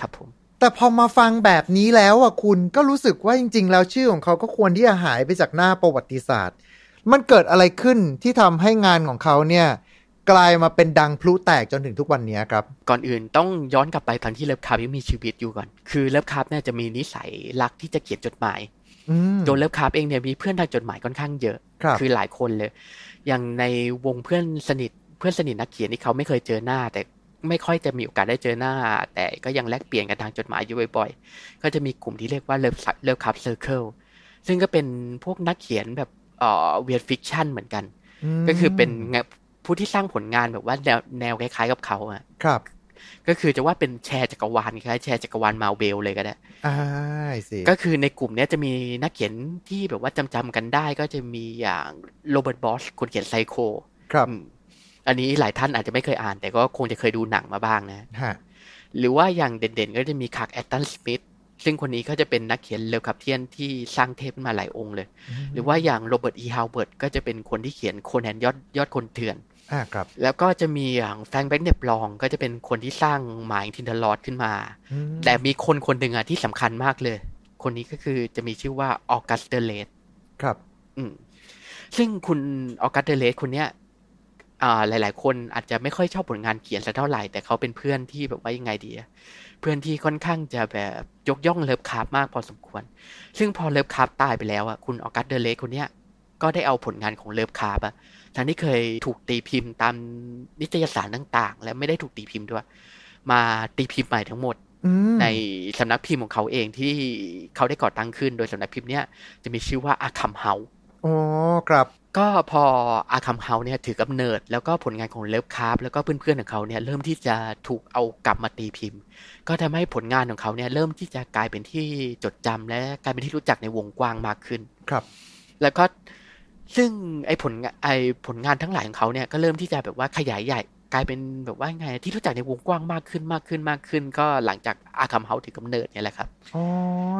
[SPEAKER 3] ครับผม
[SPEAKER 2] แต่พอมาฟังแบบนี้แล้วอะคุณก็รู้สึกว่าจริง ๆ แล้วชื่อของเขาก็ควรที่จะหายไปจากหน้าประวัติศาสตร์ มันเกิดอะไรขึ้นที่ทำให้งานของเขาเนี่ย กลายมาเป็นดังพลุแตกจนถึงทุกวันนี้ครับ
[SPEAKER 3] ก่อนอื่นต้องย้อนกลับไปตอนที่เลิฟคราฟยังมีชีวิตอยู่ก่อน คือเลิฟคราร์ฟเนี่ยจะมีนิสัยรักที่จะเขียนจดหมาย
[SPEAKER 2] อืม
[SPEAKER 3] ตัวเลิฟคราฟเองเนี่ยมีเพื่อนทางจดหมายค่อนข้างเยอะ
[SPEAKER 2] ครับ
[SPEAKER 3] อหลายคนเลย อย่างในวงเพื่อนสนิทเพื่อนสนิทนักเขียนที่เขาไม่เคยเจอหน้า แต่ไม่ค่อยจะมีโอกาสได้เจอหน้า แต่ก็ยังแลกเปลี่ยนกันทางจดหมายอยู่บ่อยๆ ก็จะมีกลุ่มที่เรียกว่าเลิฟLovecraft Circle ซึ่งก็เป็นพวกนักเขียนแบบเอ่อ weird fiction เหมือนกัน
[SPEAKER 2] ม
[SPEAKER 3] ก็คือเป็นไง ผู้ที่สร้างผลงานแบบว่าแนวแนวคล้ายๆกับเขาอะ
[SPEAKER 2] ครับ
[SPEAKER 3] ก็คือจะว่าเป็นแชร์จักรวาลคล้ายๆแชร์จักรวาลมาเวลเลยก็ได้
[SPEAKER 2] อ่าสิ
[SPEAKER 3] ก็คือในกลุ่มเนี้ยจะมีนักเขียนที่แบบว่าจำจำๆกันได้ก็จะมีอย่างโรเบิร์ตบล็อกคนเขียนไซโค
[SPEAKER 2] ครับ
[SPEAKER 3] อืมอันนี้หลายท่านอาจจะไม่เคยอ่าน แต่ก็คงจะเคยดูหนังมาบ้างนะ
[SPEAKER 2] ฮะ
[SPEAKER 3] หรือว่าอย่างเด่นๆ ก็จะมีคลาร์กแอชตันสมิธซึ่งคนนี้ก็จะเป็นนักเขียน Lovecraftian ที่สร้างเทพขึ้นมาหลายองค์เลย หรือว่าอย่างโรเบิร์ตอีฮาวเวิร์ดก็จะเป็นคนที่เขียนโคนันยอดยอดคนเถื่อน
[SPEAKER 2] อ่าครับ
[SPEAKER 3] แล้วก็จะมีอย่างแฟรงค์เบลแนปลองก็จะเป็นคนที่สร้างหมายทินเดอร์ลอดขึ้นมา
[SPEAKER 2] อืม
[SPEAKER 3] แต่มีคนคนหนึ่งอะที่สำคัญมากเลย คนนี้ก็คือจะมีชื่อว่าออกัสเดอร์เลธ
[SPEAKER 2] ครับ
[SPEAKER 3] อืมซึ่งคุณออกัสเดอร์เลธคนเนี้ยอ่าหลาย ๆ คนอาจจะไม่ค่อยชอบผลงานเขียนสักเท่าไหร่ แต่เขาเป็นเพื่อนที่แบบว่ายังไงดีอะเพื่อนที่ค่อนข้างจะแบบยกย่องเลิฟคราฟมากพอสมควร ซึ่งพอเลิฟคราฟตายไปแล้วอะคุณออกัสเดอร์เลธคนเนี้ยก็ได้เอาผลงานของเลิฟคราฟอะ ทั้งที่เคยถูกตีพิมพ์ตามนิตยสารต่าง ๆ และไม่ได้ถูกตีพิมพ์ด้วย มาตีพิมพ์ใหม่ทั้งหมด
[SPEAKER 2] อืม
[SPEAKER 3] ในสำนักพิมพ์ของเขาเองที่เขาได้ก่อตั้งขึ้น โดยสำนักพิมพ์เนี้ยจะมีชื่อว่าอาร์คัมเฮาส์
[SPEAKER 2] อ๋อครับ
[SPEAKER 3] ก็พออาร์คัมเฮาส์เนี่ยถือกำเนิด แล้วก็ผลงานของเลิฟคราฟแล้วก็เพื่อนๆของเขาเนี่ยเริ่มที่จะถูกเอากลับมาตีพิมพ์ ก็ทำให้ผลงานของเขาเนี่ยเริ่มที่จะกลายเป็นที่จดจำและกลายเป็นที่รู้จักในวงกว้างมากขึ้น
[SPEAKER 2] ครับ
[SPEAKER 3] แล้วก็ ซึ่งไอ้ผลงานไอ้ผลงานทั้งหลายของเขาเนี่ยก็เริ่มที่จะแบบว่าขยายใหญ่กลายเป็นแบบว่าไงที่รู้จักในวงกว้างมากขึ้นมากขึ้นมากขึ้น ก็หลังจากอาร์คัมเฮาส์ถือกำเนิดเนี่ยแหละครับ
[SPEAKER 2] อ๋อ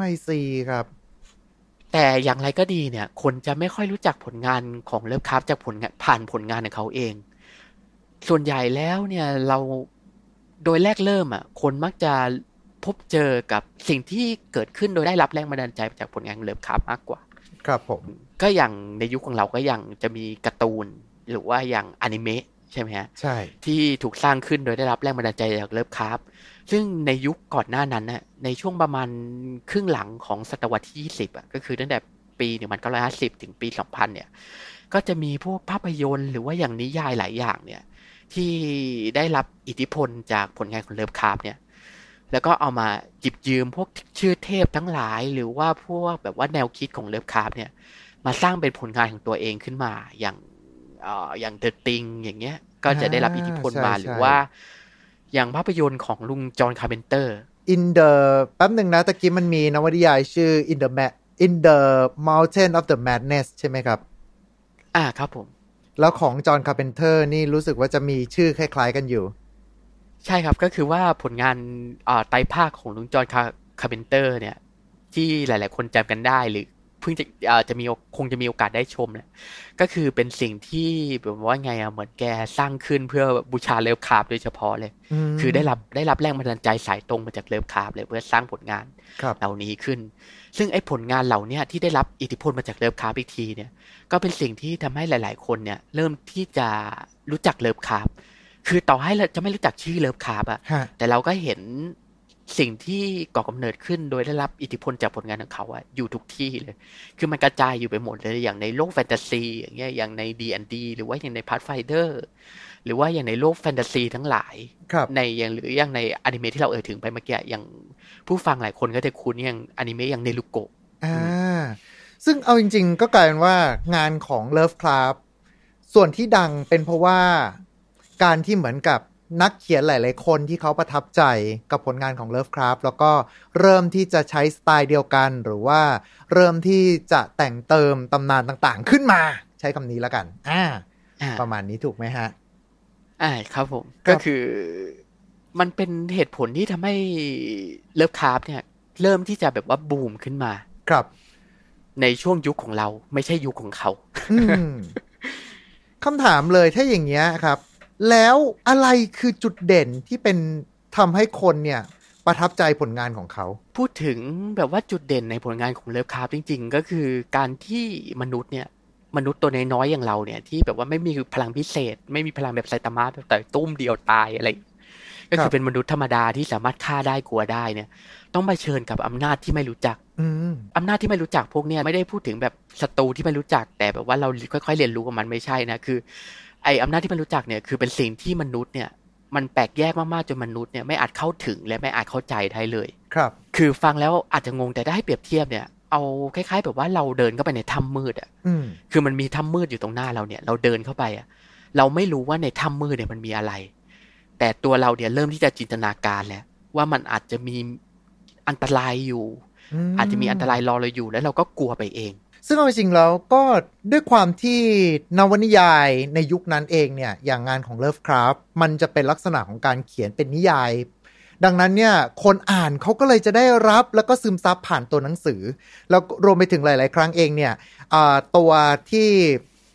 [SPEAKER 2] I see ครับ
[SPEAKER 3] แต่อย่างไรก็ดีเนี่ย คนจะไม่ค่อยรู้จักผลงานของเลิฟคราฟจากผลงานผ่านผลงานของเขาเอง ส่วนใหญ่แล้วเนี่ยเราโดยแรกเริ่มอะ คนมักจะพบเจอกับสิ่งที่เกิดขึ้นโดยได้รับแรงบันดาลใจจากผลงานของเลิฟคราฟมากกว่า
[SPEAKER 2] ครับผม
[SPEAKER 3] ก็อย่างในยุคของเราก็อย่างจะมีการ์ตูน หรือว่าอย่างอนิเมะใช่ไหมฮะ
[SPEAKER 2] ใช่
[SPEAKER 3] ที่ถูกสร้างขึ้นโดยได้รับแรงบันดาลใจจากเลิฟคราฟซึ่งในยุคก่อนหน้านั้นน่ะในช่วงประมาณครึ่งหลังของศตวรรษที่ 20อะก็คือตั้งแต่ปี1950 ถึงปี 2000 เนี่ย ก็จะมีพวกภาพยนตร์หรือว่าอย่างนิยายหลายอย่างเนี่ย ที่ได้รับอิทธิพลจากผลงานของเลิฟคราฟเนี่ย แล้วก็เอามาหยิบยืมพวกชื่อเทพทั้งหลายหรือว่าพวกแบบว่าแนวคิดของเลิฟคราฟเนี่ย มาสร้างเป็นผลงานของตัวเองขึ้นมา อย่างเอ่ออย่างเดอะติงอย่างเงี้ย ก็จะได้รับอิทธิพลมาหรือว่า อย่างภาพยนตร์ของลุงจอห์นคาร์เพนเตอร์
[SPEAKER 2] in the แป๊บหนึ่งนะตะกี้มันมีนวนิยายชื่อ in the Ma- in the mountain of the madness ใช่ไหมครับ
[SPEAKER 3] อ่าครับผม
[SPEAKER 2] แล้วของจอห์นคาร์เพนเตอร์นี่รู้สึกว่าจะมีชื่อคล้าย ๆ กันอยู่
[SPEAKER 3] ใช่ครับก็คือว่าผลงานอ่าไตรภาคของลุงจอห์นคาคาร์เพนเตอร์ เนี่ย ที่หลาย ๆ คนจำกันได้หรือเพิ่งจะอ่าจะมีโอคงจะมีโอกาสได้ชมเนี่ยก็คือเป็นสิ่งที่แบบว่าไงอะเหมือนแกสร้างขึ้นเพื่อบูชาเลิฟคราฟโดยเฉพาะเลย
[SPEAKER 2] ม
[SPEAKER 3] คือได้รับได้รับแรงบันดาลใจสายตรงมาจากเลิฟคราฟเลยเพื่อสร้างผลงาน
[SPEAKER 2] ครับ
[SPEAKER 3] เหล่านี้ขึ้น ซึ่งไอ้ผลงานเหล่าเนี้ยที่ได้รับอิทธิพลมาจากเลิฟคราฟอีกทีเนี่ย ก็เป็นสิ่งที่ทำให้หลาย ๆ คนเนี่ย เริ่มที่จะรู้จักเลิฟคราฟ คือต่อให้เราจะไม่รู้จักชื่อเลิฟคราฟอะ
[SPEAKER 2] ฮะ
[SPEAKER 3] แต่เราก็เห็นสิ่งที่ก่อกำเนิดขึ้นโดยได้รับอิทธิพลจากผลงานของเขาอะอยู่ทุกที่เลย คือมันกระจายอยู่ไปหมดเลยอย่างในโลกแฟนตาซีอย่างเงี้ยอย่างใน D&D หรือว่าอย่างใน Pathfinder หรือว่าอย่างในโลกแฟนตาซีทั้งหลาย
[SPEAKER 2] ครับ
[SPEAKER 3] ในอย่างหรืออย่างในอนิเมะที่เราเอ่ยถึงไปเมื่อกี้อย่างผู้ฟังหลายคนก็จะคุ้นอย่างอนิเมะอย่างเนรุโกะ
[SPEAKER 2] อ่าซึ่งเอาจริง ๆ ก็กลายเป็นว่างานของ Love Club ส่วนที่ดังเป็นเพราะว่า การที่เหมือนกับนักเขียนหลาย ๆ คนที่เขาประทับใจกับผลงานของ Love Club แล้วก็เริ่มที่จะใช้สไตล์เดียวกัน หรือว่าเริ่มที่จะแต่งเติมตำนานต่าง ๆ ขึ้นมา ใช้คำนี้แล้วกัน อ่า
[SPEAKER 3] อ่า
[SPEAKER 2] ประมาณนี้ถูกไหมฮะ
[SPEAKER 3] อ่าครับผม
[SPEAKER 2] ครับ
[SPEAKER 3] ก็คือมันเป็นเหตุผลที่ทำให้เลิฟคราฟเนี่ย เริ่มที่จะแบบว่าบูมขึ้นมา
[SPEAKER 2] ครับ
[SPEAKER 3] ในช่วงยุคของเราไม่ใช่ยุคของเขา
[SPEAKER 2] อืมคำถามเลยถ้าอย่างเงี้ยครับ แล้วอะไรคือจุดเด่นที่เป็นทำให้คนเนี่ยประทับใจผลงานของเขา
[SPEAKER 3] พูดถึงแบบว่าจุดเด่นในผลงานของเลิฟคราฟจริง ๆ ก็คือการที่มนุษย์เนี่ยมนุษย์ตัวน้อยๆอย่างเราเนี่ยที่แบบว่าไม่มีพลังพิเศษ ไม่มีพลังแบบไซตามะแบบต่อยตุ้มเดียวตายอะไร ก็คือเป็นมนุษย์ธรรมดาที่สามารถฆ่าได้กลัวได้เนี่ย ต้องมาเชิญกับอำนาจที่ไม่รู้จัก
[SPEAKER 2] อืม
[SPEAKER 3] อำนาจที่ไม่รู้จักพวกเนี้ยไม่ได้พูดถึงแบบศัตรูที่ไม่รู้จัก แต่แบบว่าเราค่อยๆเรียนรู้กับมันไม่ใช่นะคือ ไออำนาจที่ไม่รู้จักเนี่ยคือเป็นสิ่งที่มนุษย์เนี่ยมันแปลกแยกมากๆจนมนุษย์เนี่ยไม่อาจเข้าถึงและไม่อาจเข้าใจได้เลย
[SPEAKER 2] ครับ
[SPEAKER 3] คือฟังแล้วอาจจะงงแต่ถ้าให้เปรียบเทียบเนี่ยเอาคล้ายๆ แบบว่าเราเดินเข้าไปในถ้ำมืดอะ
[SPEAKER 2] อืม
[SPEAKER 3] คือมันมีถ้ำมืดอยู่ตรงหน้าเราเนี่ย เราเดินเข้าไปอะ เราไม่รู้ว่าในถ้ำมืดเนี่ยมันมีอะไร แต่ตัวเราเนี่ยเริ่มที่จะจินตนาการแล้ว ว่ามันอาจจะมีอันตรายอยู่
[SPEAKER 2] ม
[SPEAKER 3] อาจจะมีอันตรายรอเราอยู่แล้วเราก็กลัวไปเอง
[SPEAKER 2] ซึ่งเอาจริงๆแล้วก็ด้วยความที่นวนิยายในยุคนั้นเองเนี่ย อย่างงานของ Lovecraft มันจะเป็นลักษณะของการเขียนเป็นนิยาย ดังนั้นเนี่ยคนอ่านเขาก็เลยจะได้รับแล้วก็ซึมซับผ่านตัวหนังสือ แล้วรวมไปถึงหลาย ๆ ครั้งเองเนี่ยตัวที่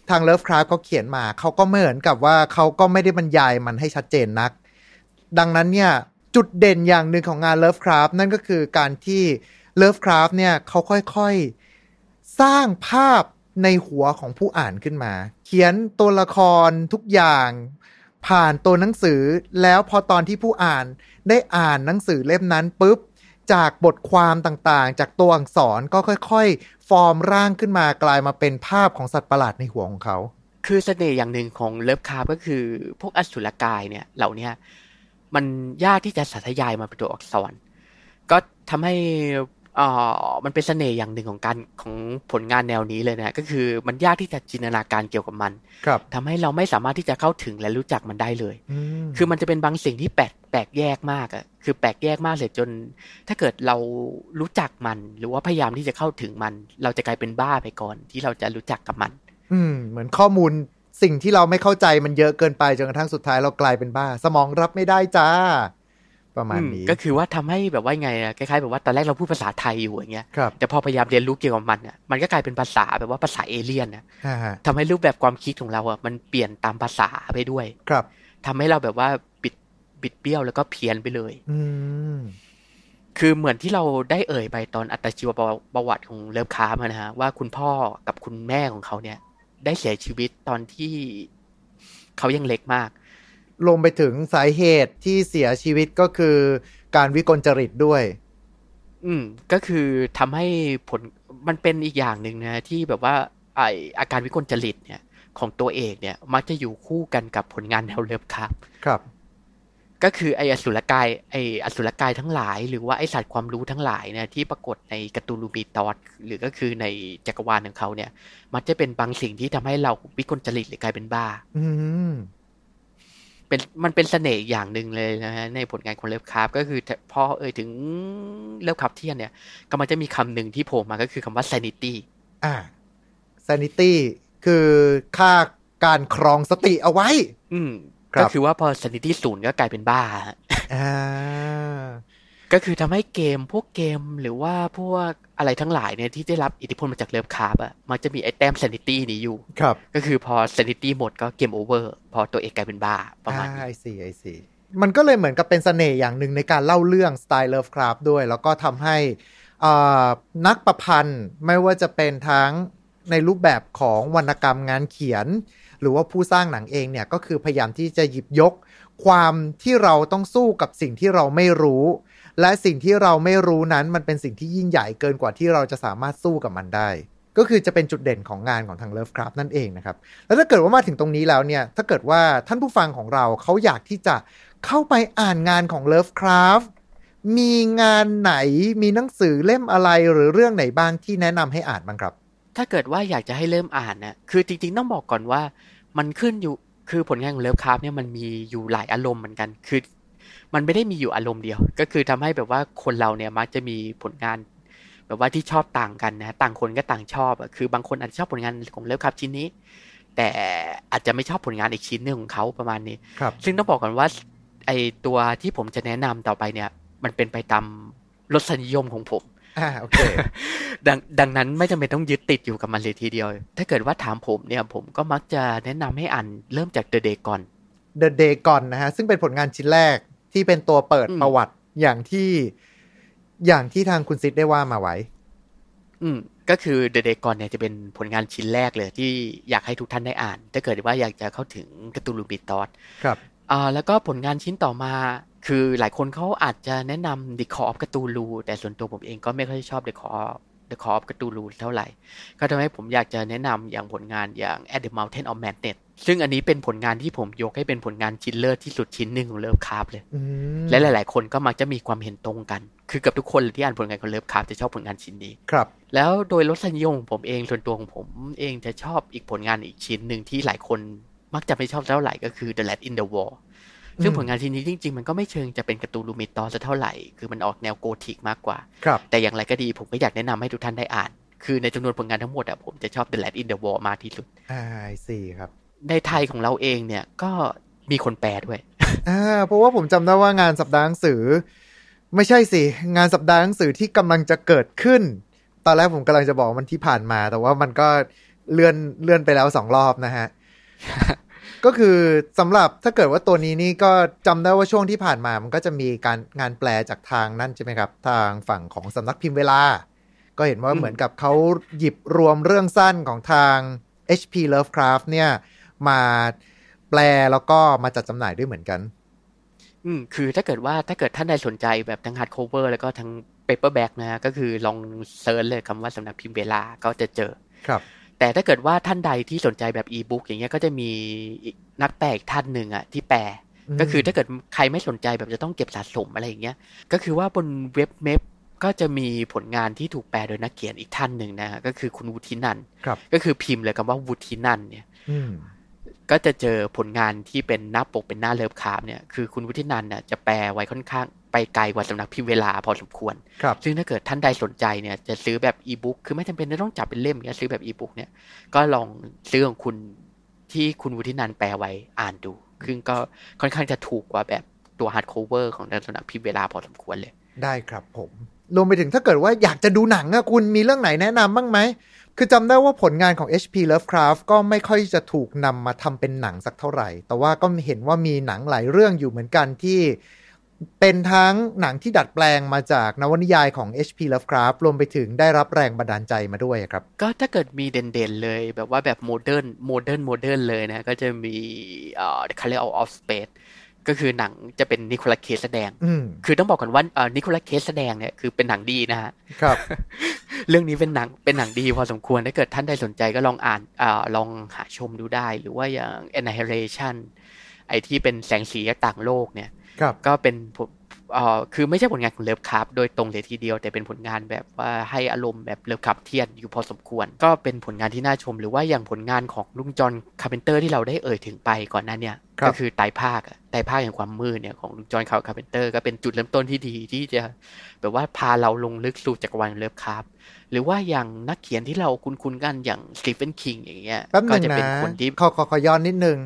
[SPEAKER 2] ทาง Lovecraft เขาเขียนมาเขาก็ไม่เหมือนกับว่าเขาก็ไม่ได้บรรยายมันให้ชัดเจนนัก ดังนั้นเนี่ยจุดเด่นอย่างหนึ่งของงาน Lovecraft นั่นก็คือการที่เลิฟคราฟเนี่ยเขาค่อยๆ สร้างภาพในหัวของผู้อ่านขึ้นมา เขียนตัวละครทุกอย่าง ผ่านตัวหนังสือแล้วพอตอนที่ผู้อ่านได้อ่านหนังสือเล่มนั้นปุ๊บจากบทความต่างๆ จากตัวอักษรก็ค่อยๆ ฟอร์มร่างขึ้นมากลายมาเป็นภาพของสัตว์ประหลาดในหัวของเขา
[SPEAKER 3] คือเสน่ห์อย่างหนึ่งของเลิฟคาร์ก็คือพวกอสุรกายเนี่ยเหล่านี้มันยากที่จะสาธยายมาเป็นตัวอักษร ก็ทำให้ อ่ามันเป็นเสน่ห์อย่างหนึ่งของการของผลงานแนวนี้เลยนะก็คือมันยากที่จะจินตนาการเกี่ยวกับมัน
[SPEAKER 2] ครับ
[SPEAKER 3] ทำให้เราไม่สามารถที่จะเข้าถึงและรู้จักมันได้เลย
[SPEAKER 2] อืม
[SPEAKER 3] คือมันจะเป็นบางสิ่งที่แปลกแปลกแยกมากอะคือแปลกแยกมากเลยจน ถ้าเกิดเรารู้จักมัน หรือว่าพยายามที่จะเข้าถึงมัน เราจะกลายเป็นบ้าไปก่อน ที่เราจะรู้จักกับมัน
[SPEAKER 2] อืม เหมือนข้อมูลสิ่งที่เราไม่เข้าใจมันเยอะเกินไปจนกระทั่งสุดท้ายเรากลายเป็นบ้า สมองรับไม่ได้จ้า ประมาณนี้
[SPEAKER 3] อืมก็คือว่าทำให้แบบว่าไงอะคล้ายๆแบบว่าตอนแรกเราพูดภาษาไทยอยู่อย่างเงี้ย
[SPEAKER 2] ครับ
[SPEAKER 3] แต่พอพยายามเรียนรู้เกี่ยวกับมันอะมันก็กลายเป็นภาษาแบบว่าภาษาเอเลี่ยนนะ
[SPEAKER 2] ฮ่าฮะ
[SPEAKER 3] ทำให้รูปแบบความคิดของเราอะมันเปลี่ยนตามภาษาไปด้วย
[SPEAKER 2] ครับ
[SPEAKER 3] ทำให้เราแบบว่าบิดบิดเบี้ยวแล้วก็เพี้ยนไปเลย
[SPEAKER 2] อืม
[SPEAKER 3] คือเหมือนที่เราได้เอ่ยไปตอนอัตชีวประวัติของเลิฟคราฟนะฮะว่าคุณพ่อกับคุณแม่ของเขาเนี่ย ได้เสียชีวิตตอนที่เขายังเล็กมาก
[SPEAKER 2] ลงไปถึงสาเหตุที่เสียชีวิตก็คือการวิกลจริตด้วย
[SPEAKER 3] อืม ก็คือทำให้ผลมันเป็นอีกอย่างหนึ่งนะที่แบบว่าไออาการวิกลจริตเนี่ย ของตัวเอกเนี่ย มักจะอยู่คู่กันกับผลงานแนวเลิฟคราฟ
[SPEAKER 2] ครับ
[SPEAKER 3] ก็คือไออสุรกายไออสุรกายทั้งหลาย หรือว่าไอสัตว์ความรู้ทั้งหลายเนี่ยที่ปรากฏใน Cthulhu Mythosหรือก็คือในจักรวาลของเขาเนี่ย มันจะเป็นบางสิ่งที่ทำให้เราวิกลจริตหรือกลายเป็นบ้า
[SPEAKER 2] อืม
[SPEAKER 3] เป็นมันเป็นเสน่ห์อย่างหนึ่งเลยนะฮะในผลงานของเลิฟคราฟก็คือพอเอ่ยถึง Lovecraftian เนี่ยก็มันจะมีคำหนึ่งที่โผล่มาก็คือคำว่า sanity
[SPEAKER 2] อ่า sanity คือค่าการครองสติเอาไว้
[SPEAKER 3] อืม
[SPEAKER 2] ครับ
[SPEAKER 3] ก็คือว่าพอ sanity ศูนย์ก็กลายเป็นบ้าฮะ
[SPEAKER 2] อ่า
[SPEAKER 3] ก็คือทำให้เกมพวกเกมหรือว่าพวกอะไรทั้งหลายเนี่ยที่ได้รับอิทธิพลมาจากเลิฟคราฟอะมันจะมีไอ้แต้ม sanity นี้อยู่
[SPEAKER 2] ครับ
[SPEAKER 3] ก็คือพอ sanity หมดก็ game over พอตัวเอกกลายเป็นบ้าประมาณ
[SPEAKER 2] ไอ
[SPEAKER 3] นี้
[SPEAKER 2] ซีไอซีมันก็เลยเหมือนกับเป็นเสน่ห์อย่างหนึ่งในการเล่าเรื่องสไตล์เลิฟคราฟด้วย แล้วก็ทำให้อ่านักประพันธ์ไม่ว่าจะเป็นทั้งในรูปแบบของวรรณกรรมงานเขียน หรือว่าผู้สร้างหนังเองเนี่ย ก็คือพยายามที่จะหยิบยก ความที่เราต้องสู้กับสิ่งที่เราไม่รู้ และสิ่งที่เราไม่รู้นั้นมันเป็นสิ่งที่ยิ่งใหญ่เกินกว่าที่เราจะสามารถสู้กับมันได้ ก็คือจะเป็นจุดเด่นของงานของทาง Lovecraft นั่นเองนะครับ แล้วถ้าเกิดว่ามาถึงตรงนี้แล้วเนี่ย ถ้าเกิดว่าท่านผู้ฟังของเราเขาอยากที่จะเข้าไปอ่านงานของ Lovecraft มีงานไหนมีหนังสือเล่มอะไรหรือเรื่องไหนบ้างที่แนะนำให้อ่านบ้างครับ
[SPEAKER 3] ถ้าเกิดว่าอยากจะให้เริ่มอ่านนะคือจริงๆต้องบอกก่อนว่ามันขึ้นอยู่คือผลงานของเลิฟคราฟเนี่ยมันมีอยู่หลายอารมณ์เหมือนกัน คือ มันไม่ได้มีอยู่อารมณ์เดียว ก็คือทำให้แบบว่าคนเราเนี่ยมักจะมีผลงาน แบบว่าที่ชอบต่างกันนะต่างคนก็ต่างชอบอะคือบางคนอาจจะชอบผลงานของเลิฟคราฟชิ้นนี้ แต่อาจจะไม่ชอบผลงานอีกชิ้นหนึ่งของเขาประมาณนี้
[SPEAKER 2] ครับ
[SPEAKER 3] ซึ่งต้องบอกก่อนว่าไอตัวที่ผมจะแนะนำต่อไปเนี่ย มันเป็นไปตามรสนิยมของผม
[SPEAKER 2] อ่าโอเค
[SPEAKER 3] ดังดังนั้นไม่จำเป็นต้องยึดติดอยู่กับมันเลยทีเดียว ถ้าเกิดว่าถามผมเนี่ย ผมก็มักจะแนะนำให้อ่านเริ่มจาก The Day ก่อน
[SPEAKER 2] The Day ก่อนนะฮะ ซึ่งเป็นผลงานชิ้นแรก ที่เป็นตัวเปิด
[SPEAKER 3] อืม
[SPEAKER 2] ประวัติอย่างที่อย่างที่ทางคุณซิดได้ว่ามาไว้
[SPEAKER 3] อืม ก็คือ The Day ก่อนเนี่ยจะเป็นผลงานชิ้นแรกเลยที่อยากให้ทุกท่านได้อ่าน ถ้าเกิดว่าอยากจะเข้าถึงการ์ตูนลูบิตอส
[SPEAKER 2] ครับ
[SPEAKER 3] อ่าแล้วก็ผลงานชิ้นต่อมา คือหลายคนเขาอาจจะแนะนำ The Call of Cthulhu แต่ส่วนตัวผมเองก็ไม่ค่อยชอบ The Call The Call of Cthulhu เท่าไหร่ ก็ทำให้ผมอยากจะแนะนำอย่างผลงานอย่าง At the Mountain of Madness ซึ่งอันนี้เป็นผลงานที่ผมยกให้เป็นผลงานชิ้นเลิศที่สุดชิ้นหนึ่งของเลิฟคราฟเลย
[SPEAKER 2] อืม
[SPEAKER 3] และหลาย ๆ คนก็มักจะมีความเห็นตรงกัน คือกับทุกคนเลยที่อ่านผลงานของเลิฟคราฟจะชอบผลงานชิ้นนี้
[SPEAKER 2] ครับ
[SPEAKER 3] แล้วโดยรสนิยมของผมเองส่วนตัวของผมเองจะชอบอีกผลงานอีกชิ้นหนึ่งที่หลายคนมักจะไม่ชอบเท่าไหร่ก็คือ The Rats in the Walls ซึ่ง
[SPEAKER 2] อืม
[SPEAKER 3] ผลงานชิ้นนี้จริง ๆ มันก็ไม่เชิงจะเป็น Cthulhu Mythos เท่าไหร่ คือมันออกแนวโกธิกมากกว่า
[SPEAKER 2] ครับ
[SPEAKER 3] แต่อย่างไรก็ดีผมก็อยากแนะนำให้ทุกท่านได้อ่าน คือในจำนวนผลงานทั้งหมดอะผมจะชอบ The Lad in the Wall มากที่สุด
[SPEAKER 2] อ่าสี่ครับ
[SPEAKER 3] ในไทยของเราเองเนี่ยก็มีคนแปลด้วย
[SPEAKER 2] อ่าเพราะว่าผมจำได้ว่างานสัปดาห์หนังสือ ไม่ใช่สิ งานสัปดาห์หนังสือที่กำลังจะเกิดขึ้น ตอนแรกผมกำลังจะบอกมันที่ผ่านมา แต่ว่ามันก็เลื่อนเลื่อนไปแล้วสองรอบนะฮะก็คือสำหรับถ้าเกิดว่าตัวนี้นี่ก็จำได้ว่าช่วงที่ผ่านมา มันก็จะมีการงานแปลจากทางนั่นใช่ไหมครับ ทางฝั่งของสำนักพิมพ์เวลา ก็เห็นว่า
[SPEAKER 3] อืม
[SPEAKER 2] เหมือนกับเขาหยิบรวมเรื่องสั้นของทาง HP Lovecraft เนี่ย มาแปลแล้วก็มาจัดจำหน่ายด้วยเหมือนกัน
[SPEAKER 3] อืมคือถ้าเกิดว่าถ้าเกิดท่านใดสนใจแบบทั้ง hard cover แล้วก็ทั้ง paperback นะฮะก็คือลอง search เลยคำว่าสำนักพิมพ์เวลาก็จะเจอ
[SPEAKER 2] ครับ
[SPEAKER 3] แต่ถ้าเกิดว่าท่านใดที่สนใจแบบอีบุ๊กอย่างเงี้ยก็จะมีอีกนักแปลอีกท่านหนึ่งอะที่แปล
[SPEAKER 2] อืม
[SPEAKER 3] ก็คือถ้าเกิดใครไม่สนใจแบบจะต้องเก็บสะสมอะไรอย่างเงี้ยก็คือว่าบนเว็บ MEB ก็จะมีผลงานที่ถูกแปลโดยนักเขียนอีกท่านหนึ่งนะฮะก็คือคุณวุฒินันท์
[SPEAKER 2] ครับ
[SPEAKER 3] ก็คือพิมพ์เลยคำว่าวุฒินันท์เนี่ย
[SPEAKER 2] อืม
[SPEAKER 3] ก็จะเจอผลงานที่เป็นหน้าปกเป็นหน้าเลิฟคราฟเนี่ยคือคุณวุฒินันท์เนี่ยจะแปลไว้ค่อนข้างไปไกลกว่าสำนักพิมพ์เวลาพอสมควร
[SPEAKER 2] ครับ
[SPEAKER 3] ซึ่งถ้าเกิดท่านใดสนใจเนี่ยจะซื้อแบบอีบุ๊กคือไม่จำเป็นจะต้องจับเป็นเล่มเนี่ยซื้อแบบอีบุ๊กเนี่ยก็ลองซื้อของคุณที่คุณวุฒินันท์แปลไว้อ่านดูซึ่งก็ค่อนข้างจะถูกกว่าแบบตัว hard cover ของสำนักพิมพ์เวลาพอสมควรเลย
[SPEAKER 2] ได้ครับผมรวมไปถึงถ้าเกิดว่าอยากจะดูหนังอะคุณมีเรื่องไหนแนะนำบ้างไหม คือจำได้ว่าผลงานของ HP Lovecraft ก็ไม่ค่อยจะถูกนำมาทำเป็นหนังสักเท่าไหร่ แต่ว่าก็เห็นว่ามีหนังหลายเรื่องอยู่เหมือนกันที่เป็นทั้งหนังที่ดัดแปลงมาจากนวนิยายของ HP Lovecraft รวมไปถึงได้รับแรงบันดาลใจมาด้วยครับ
[SPEAKER 3] ก็ถ้าเกิดมีเด่นๆเลยแบบว่าแบบ modern modern modern เลยนะ ก็จะมีเอ่อ The Color Out of Space ก็คือหนังจะเป็นนิโคลัสเคจแสดง
[SPEAKER 2] อืม
[SPEAKER 3] คือต้องบอกก่อนว่าเอ่อนิโคลัสเคจแสดงเนี่ยคือเป็นหนังดีนะฮะ
[SPEAKER 2] ครับ
[SPEAKER 3] เรื่องนี้เป็นหนังเป็นหนังดีพอสมควรถ้าเกิดท่านใดสนใจก็ลองอ่านอ่าลองหาชมดูได้ หรือว่าอย่าง Annihilation ไอที่เป็นแสงสีจากต่างโลกเนี่ย
[SPEAKER 2] ครับ
[SPEAKER 3] ก็เป็นผลเอ่อ คือไม่ใช่ผลงานของเลิฟคราฟโดยตรงเลยทีเดียว แต่เป็นผลงานแบบว่าให้อารมณ์แบบ Lovecraftian อยู่พอสมควร ก็เป็นผลงานที่น่าชม หรือว่าอย่างผลงานของลุงจอห์นคาร์เพนเตอร์ที่เราได้เอ่ยถึงไปก่อนหน้าเนี่ย
[SPEAKER 2] ครับ
[SPEAKER 3] ก็คือไตรภาคอะไตรภาคแห่งความมืดเนี่ยของลุงจอห์นคาร์เพนเตอร์ก็เป็นจุดเริ่มต้นที่ดีที่จะแบบว่าพาเราลงลึกสู่จักรวาลเลิฟคราฟหรือว่าอย่างนักเขียนที่เราคุ้นๆกันอย่างสตีเฟนคิงอย่างเงี้ย
[SPEAKER 2] แป๊บห
[SPEAKER 3] ก็
[SPEAKER 2] นึ่ง
[SPEAKER 3] จะเป็น
[SPEAKER 2] นะ
[SPEAKER 3] คนที่
[SPEAKER 2] ขอขอขอย้อนนิดนึง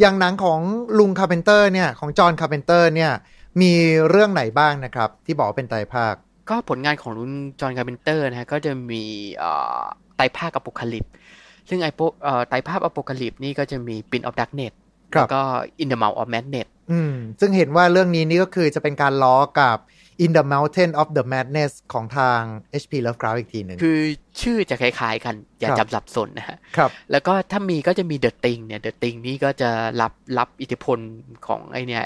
[SPEAKER 2] อย่างหนังของลุงคาร์เพนเตอร์เนี่ยของจอห์นคาร์เพนเตอร์เนี่ย มีเรื่องไหนบ้างนะครับ ที่บอกว่าเป็นไตรภาค
[SPEAKER 3] ก็ผลงานของลุงจอห์นคาร์เพนเตอร์นะฮะก็จะมีเอ่อไตรภาคอโปคาลิปซึ่งไอโปเอ่อไตรภาคอโปคาลิปนี่ก็จะมี Pin of Darkness
[SPEAKER 2] ครับ
[SPEAKER 3] แล้วก็ In the Mouth of Madness
[SPEAKER 2] อืมซึ่งเห็นว่าเรื่องนี้นี่ก็คือจะเป็นการล้อกับ In the Mountain of the Madness ของทาง HP Lovecraft อีกทีหนึ่ง
[SPEAKER 3] คือชื่อจะคล้ายๆกัน อย่า
[SPEAKER 2] ครับ
[SPEAKER 3] จำสับสนนะฮะ
[SPEAKER 2] ครับ
[SPEAKER 3] แล้วก็ถ้ามีก็จะมี The Thing เนี่ย The Thing นี่ก็จะรับรับอิทธิพลของไอเนี่ย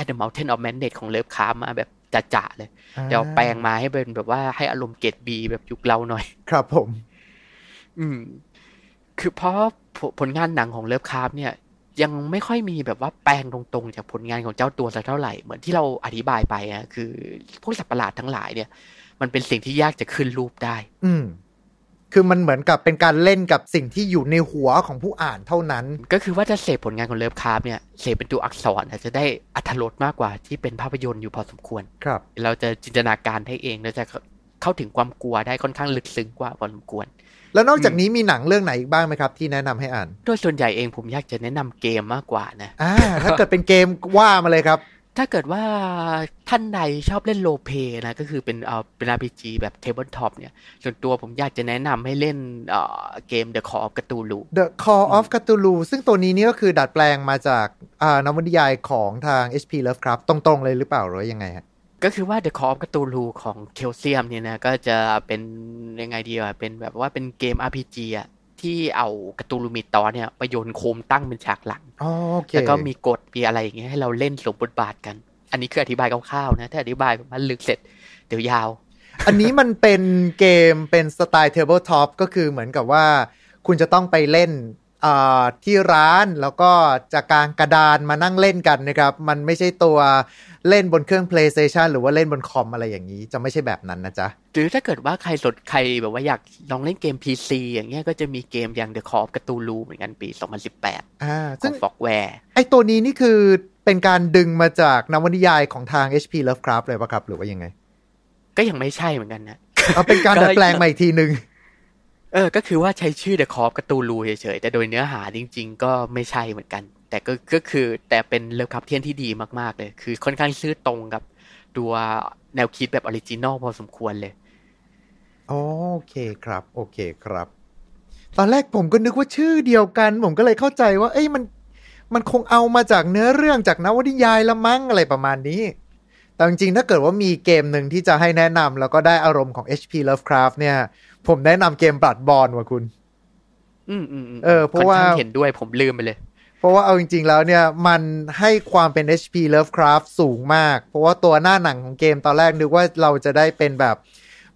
[SPEAKER 3] At At the Mountain of Madness ของเลิฟคามาแบบจะๆเลยเดี๋ยวแปลงมาให้เป็นแบบว่าให้อารมณ์เกรดบีแบบยุคเราหน่อย
[SPEAKER 2] ครับผม
[SPEAKER 3] อืม คือเพราะผผลงานหนังของเลิฟคราฟเนี่ย ยังไม่ค่อยมีแบบว่าแปลงตรงๆ จากผลงานของเจ้าตัวสักเท่าไหร่เหมือนที่เราอธิบายไปอะคือ พวกสัตว์ประหลาดทั้งหลายเนี่ย มันเป็นสิ่งที่ยากจะขึ้นรูปได้
[SPEAKER 2] อืม คือมันเหมือนกับเป็นการเล่นกับสิ่งที่อยู่ในหัวของผู้อ่านเท่านั้น
[SPEAKER 3] ก็คือว่าจะเสพผลงานของเลิฟคราฟเนี่ยเสพเป็นตัวอักษรอาจจะได้อรรถรสมากกว่าที่เป็นภาพยนตร์อยู่พอสมควร
[SPEAKER 2] ครับ
[SPEAKER 3] เราจะจินตนาการให้เองเราจะเข้าถึงความกลัวได้ค่อนข้างลึกซึ้งกว่าพอสมควร
[SPEAKER 2] แล้วนอกจากนี้มีหนังเรื่องไหนอีกบ้างไหมครับที่แนะนำให้อ่าน
[SPEAKER 3] โดยส่วนใหญ่เองผมอยากจะแนะนำเกมมากกว่านะ
[SPEAKER 2] อ่าถ้าเกิดเป็นเกมว่ามาเลยครับ
[SPEAKER 3] ถ้าเกิดว่าท่านใดชอบเล่น role play นะก็คือเป็นเอ่อเป็น RPG แบบ tabletop เนี่ย ส่วนตัวผมอยากจะแนะนำให้เล่นเอ่อเกม The Call of Cthulhu
[SPEAKER 2] The Call of Cthulhu ซึ่งตัวนี้นี่ก็คือดัดแปลงมาจากอ่านวนิยายของทาง HP Lovecraft ตรงๆเลยหรือเปล่าหรือว่ายังไงฮะ
[SPEAKER 3] ก็คือว่า The Call of Cthulhu ของเคลเซียมเนี่ยนะ ก็จะเป็นยังไงดีอะเป็นแบบว่าเป็นเกม RPG อะ ที่เอากตูลูมิตอเนี่ยไปโยนโคมตั้งเป็นฉากหลัง
[SPEAKER 2] อ๋อโอเค
[SPEAKER 3] แล้วก็มีกฎมีอะไรอย่างเงี้ยให้เราเล่นสมบทบาทกัน อันนี้คืออธิบายคร่าวๆนะ ถ้าอธิบายแบบว่าลึกเสร็จเดี๋ยวยาว
[SPEAKER 2] อันนี้มันเป็นเกมเป็นสไตล์ Tabletop ก็คือเหมือนกับว่า คุณจะต้องไปเล่นอ่า ที่ร้านแล้วก็จะกางกระดานมานั่งเล่นกันนะครับ มันไม่ใช่ตัวเล่นบนเครื่อง PlayStation หรือว่าเล่นบนคอมอะไรอย่างนี้ จะไม่ใช่แบบนั้นนะจ๊ะ
[SPEAKER 3] หรือถ้าเกิดว่าใครสนใครแบบว่าอยากลองเล่นเกม PC อย่างเงี้ยก็จะมีเกมอย่าง The Call of Cthulhu เหมือนกันปี 2018
[SPEAKER 2] อ่า
[SPEAKER 3] ข
[SPEAKER 2] ซึ่
[SPEAKER 3] องง Fogware
[SPEAKER 2] ไอตัวนี้นี่คือเป็นการดึงมาจากนวนิยายของทาง HP Lovecraft เลยปะครับ หรือว่ายังไง
[SPEAKER 3] ก็ยังไม่ใช่เหมือนกันนะ
[SPEAKER 2] เอาเป็นการดัดแปลงมาอีกทีหนึ่ง
[SPEAKER 3] เออ ก็คือว่าใช้ชื่อ The Call of Cthulhu เฉยๆ แต่โดยเนื้อหาจริง ๆ ก็ไม่ใช่เหมือนกัน แต่ก็ก็คือแต่เป็น Lovecraftian ที่ดีมากๆเลย คือค่อนข้างซื่อตรงกับตัวแนวคิดแบบ original พอสมควรเลย
[SPEAKER 2] โอเคครับ โอเคครับ ตอนแรกผมก็นึกว่าชื่อเดียวกัน ผมก็เลยเข้าใจว่า เอ้ยมันมันคงเอามาจากเนื้อเรื่องจากนวนิยายละมั้งอะไรประมาณนี้ แต่จริงๆ ถ้าเกิดว่ามีเกมหนึ่งที่จะให้แนะนำแล้วก็ได้อารมณ์ของ HP Lovecraft เนี่ย ผมแนะนำเกม Bloodborne ว่ะคุณ
[SPEAKER 3] อืมอืมม
[SPEAKER 2] เออเพราะว่า
[SPEAKER 3] ค่อนข้งเห็นด้วยผมลืมไปเลย
[SPEAKER 2] เพราะว่าเอาจริง ๆ แล้วเนี่ย มันให้ความเป็น HP Lovecraft สูงมาก เพราะว่าตัวหน้าหนังของเกมตอนแรกนึกว่าเราจะได้เป็นแบบ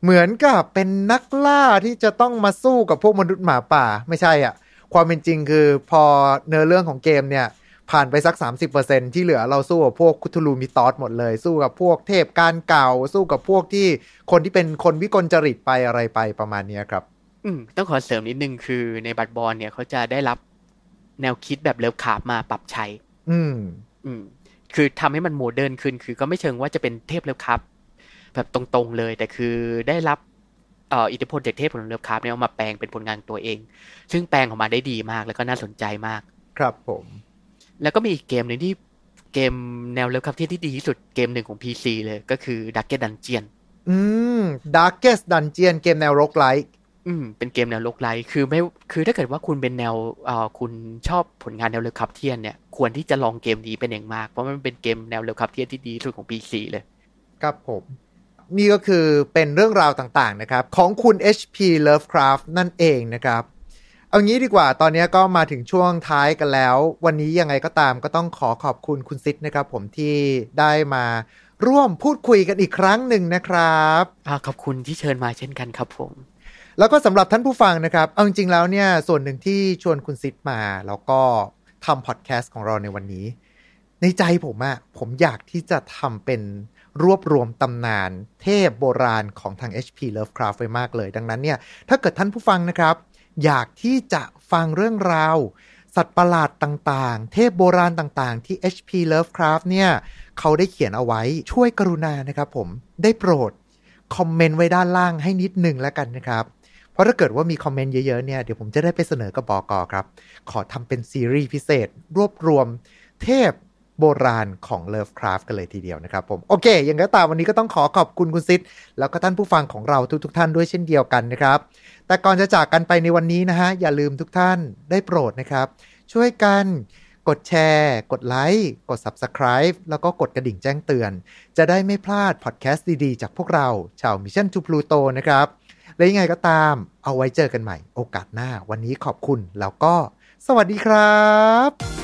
[SPEAKER 2] เหมือนกับเป็นนักล่าที่จะต้องมาสู้กับพวกมนุษย์หมาป่า ไม่ใช่อะ่ะ ความเป็นจริงคือพอเนื้อเรื่องของเกมเนี่ย ผ่านไปสัก 30%ที่เหลือเราสู้กับพวก Cthulhu Mythos หมดเลย สู้กับพวกเทพกาลเก่า สู้กับพวกที่คนที่เป็นคนวิกลจริตไปอะไรไปประมาณเนี้ยครับ
[SPEAKER 3] อืมต้องขอเสริมนิดนึงคือใน Bloodborne เนี่ยเขาจะได้รับแนวคิดแบบ Lovecraft มาปรับใช้
[SPEAKER 2] อืม
[SPEAKER 3] อืม คือทำให้มัน modern ขึ้น คือก็ไม่เชิงว่าจะเป็นเทพ Lovecraft แบบตรงๆเลย แต่คือได้รับเอ่ออิทธิพลจากเทพของ Lovecraft เนี่ยเอามาแปลงเป็นผลงานตัวเอง ซึ่งแปลงออกมาได้ดีมากแล้วก็น่าสนใจมาก
[SPEAKER 2] ครับผม
[SPEAKER 3] แล้วก็มีอีกเกมหนึ่งที่เกมแนว Lovecraft ที่ดีที่สุดเกมหนึ่งของ PC เลยก็คือ Dark Dungeon
[SPEAKER 2] อืม Darkest Dungeon เกมแนว roguelike
[SPEAKER 3] อืม เป็นเกมแนว rogue lite คือไม่คือถ้าเกิดว่าคุณเป็นแนวเอ่อคุณชอบผลงานแนว Lovecraftian เนี่ยควรที่จะลองเกมนี้เป็นอย่างมาก เพราะมันเป็นเกมแนว Lovecraftian ที่ดีที่สุดของ PC เลย
[SPEAKER 2] ครับผม นี่ก็คือเป็นเรื่องราวต่างๆนะครับ ของคุณ HP Lovecraft นั่นเองนะครับ เอางี้ดีกว่า ตอนนี้ก็มาถึงช่วงท้ายกันแล้ว วันนี้ยังไงก็ตามก็ต้องขอขอบคุณคุณซิดนะครับผมที่ได้มาร่วมพูดคุยกันอีกครั้งหนึ่งนะครับ
[SPEAKER 3] อ่าขอบคุณที่เชิญมาเช่นกันครับผม
[SPEAKER 2] แล้วก็สำหรับท่านผู้ฟังนะครับ เอาจริงๆแล้วเนี่ย ส่วนหนึ่งที่ชวนคุณซิดมา แล้วก็ทำพอดแคสต์ของเราในวันนี้ ในใจผมอะผมอยากที่จะทำเป็นรวบรวมตำนาน เทพโบราณของทาง HP Lovecraft ไว้มากเลย ดังนั้นเนี่ย ถ้าเกิดท่านผู้ฟังนะครับ อยากที่จะฟังเรื่องราว สัตว์ประหลาดต่างๆ เทพโบราณต่างๆ ที่ HP Lovecraft เนี่ย เขาได้เขียนเอาไว้ช่วยกรุณานะครับผม ได้โปรด คอมเมนต์ไว้ด้านล่างให้นิดหนึ่งแล้วกันนะครับ เพราะถ้าเกิดว่ามีคอมเมนต์เยอะๆเนี่ย เดี๋ยวผมจะได้ไปเสนอกับบอกอครับ ขอทำเป็นซีรีส์พิเศษ รวบรวม เทพ โบราณของ Lovecraft กันเลยทีเดียวนะครับผม โอเค อย่างก็ตามวันนี้ก็ต้องขอขอบคุณคุณซิดแล้วก็ท่านผู้ฟังของเราทุกๆทท่านด้วยเช่นเดียวกันนะครับ แต่ก่อนจะจากกันไปในวันนี้นะฮะ อย่าลืมทุกท่านได้โปรดนะครับ ช่วยกันกดแชร์ กดไลค์ กด Subscribe แล้วก็กดกระดิ่งแจ้งเตือน จะได้ไม่พลาดพอดแคสต์ดีๆ จากพวกเรา ชาว Mission to Pluto นะครับ และยังไงก็ตามเอาไว้เจอกันใหม่ โอกาสหน้า วันนี้ขอบคุณแล้วก็ สวัสดีครับ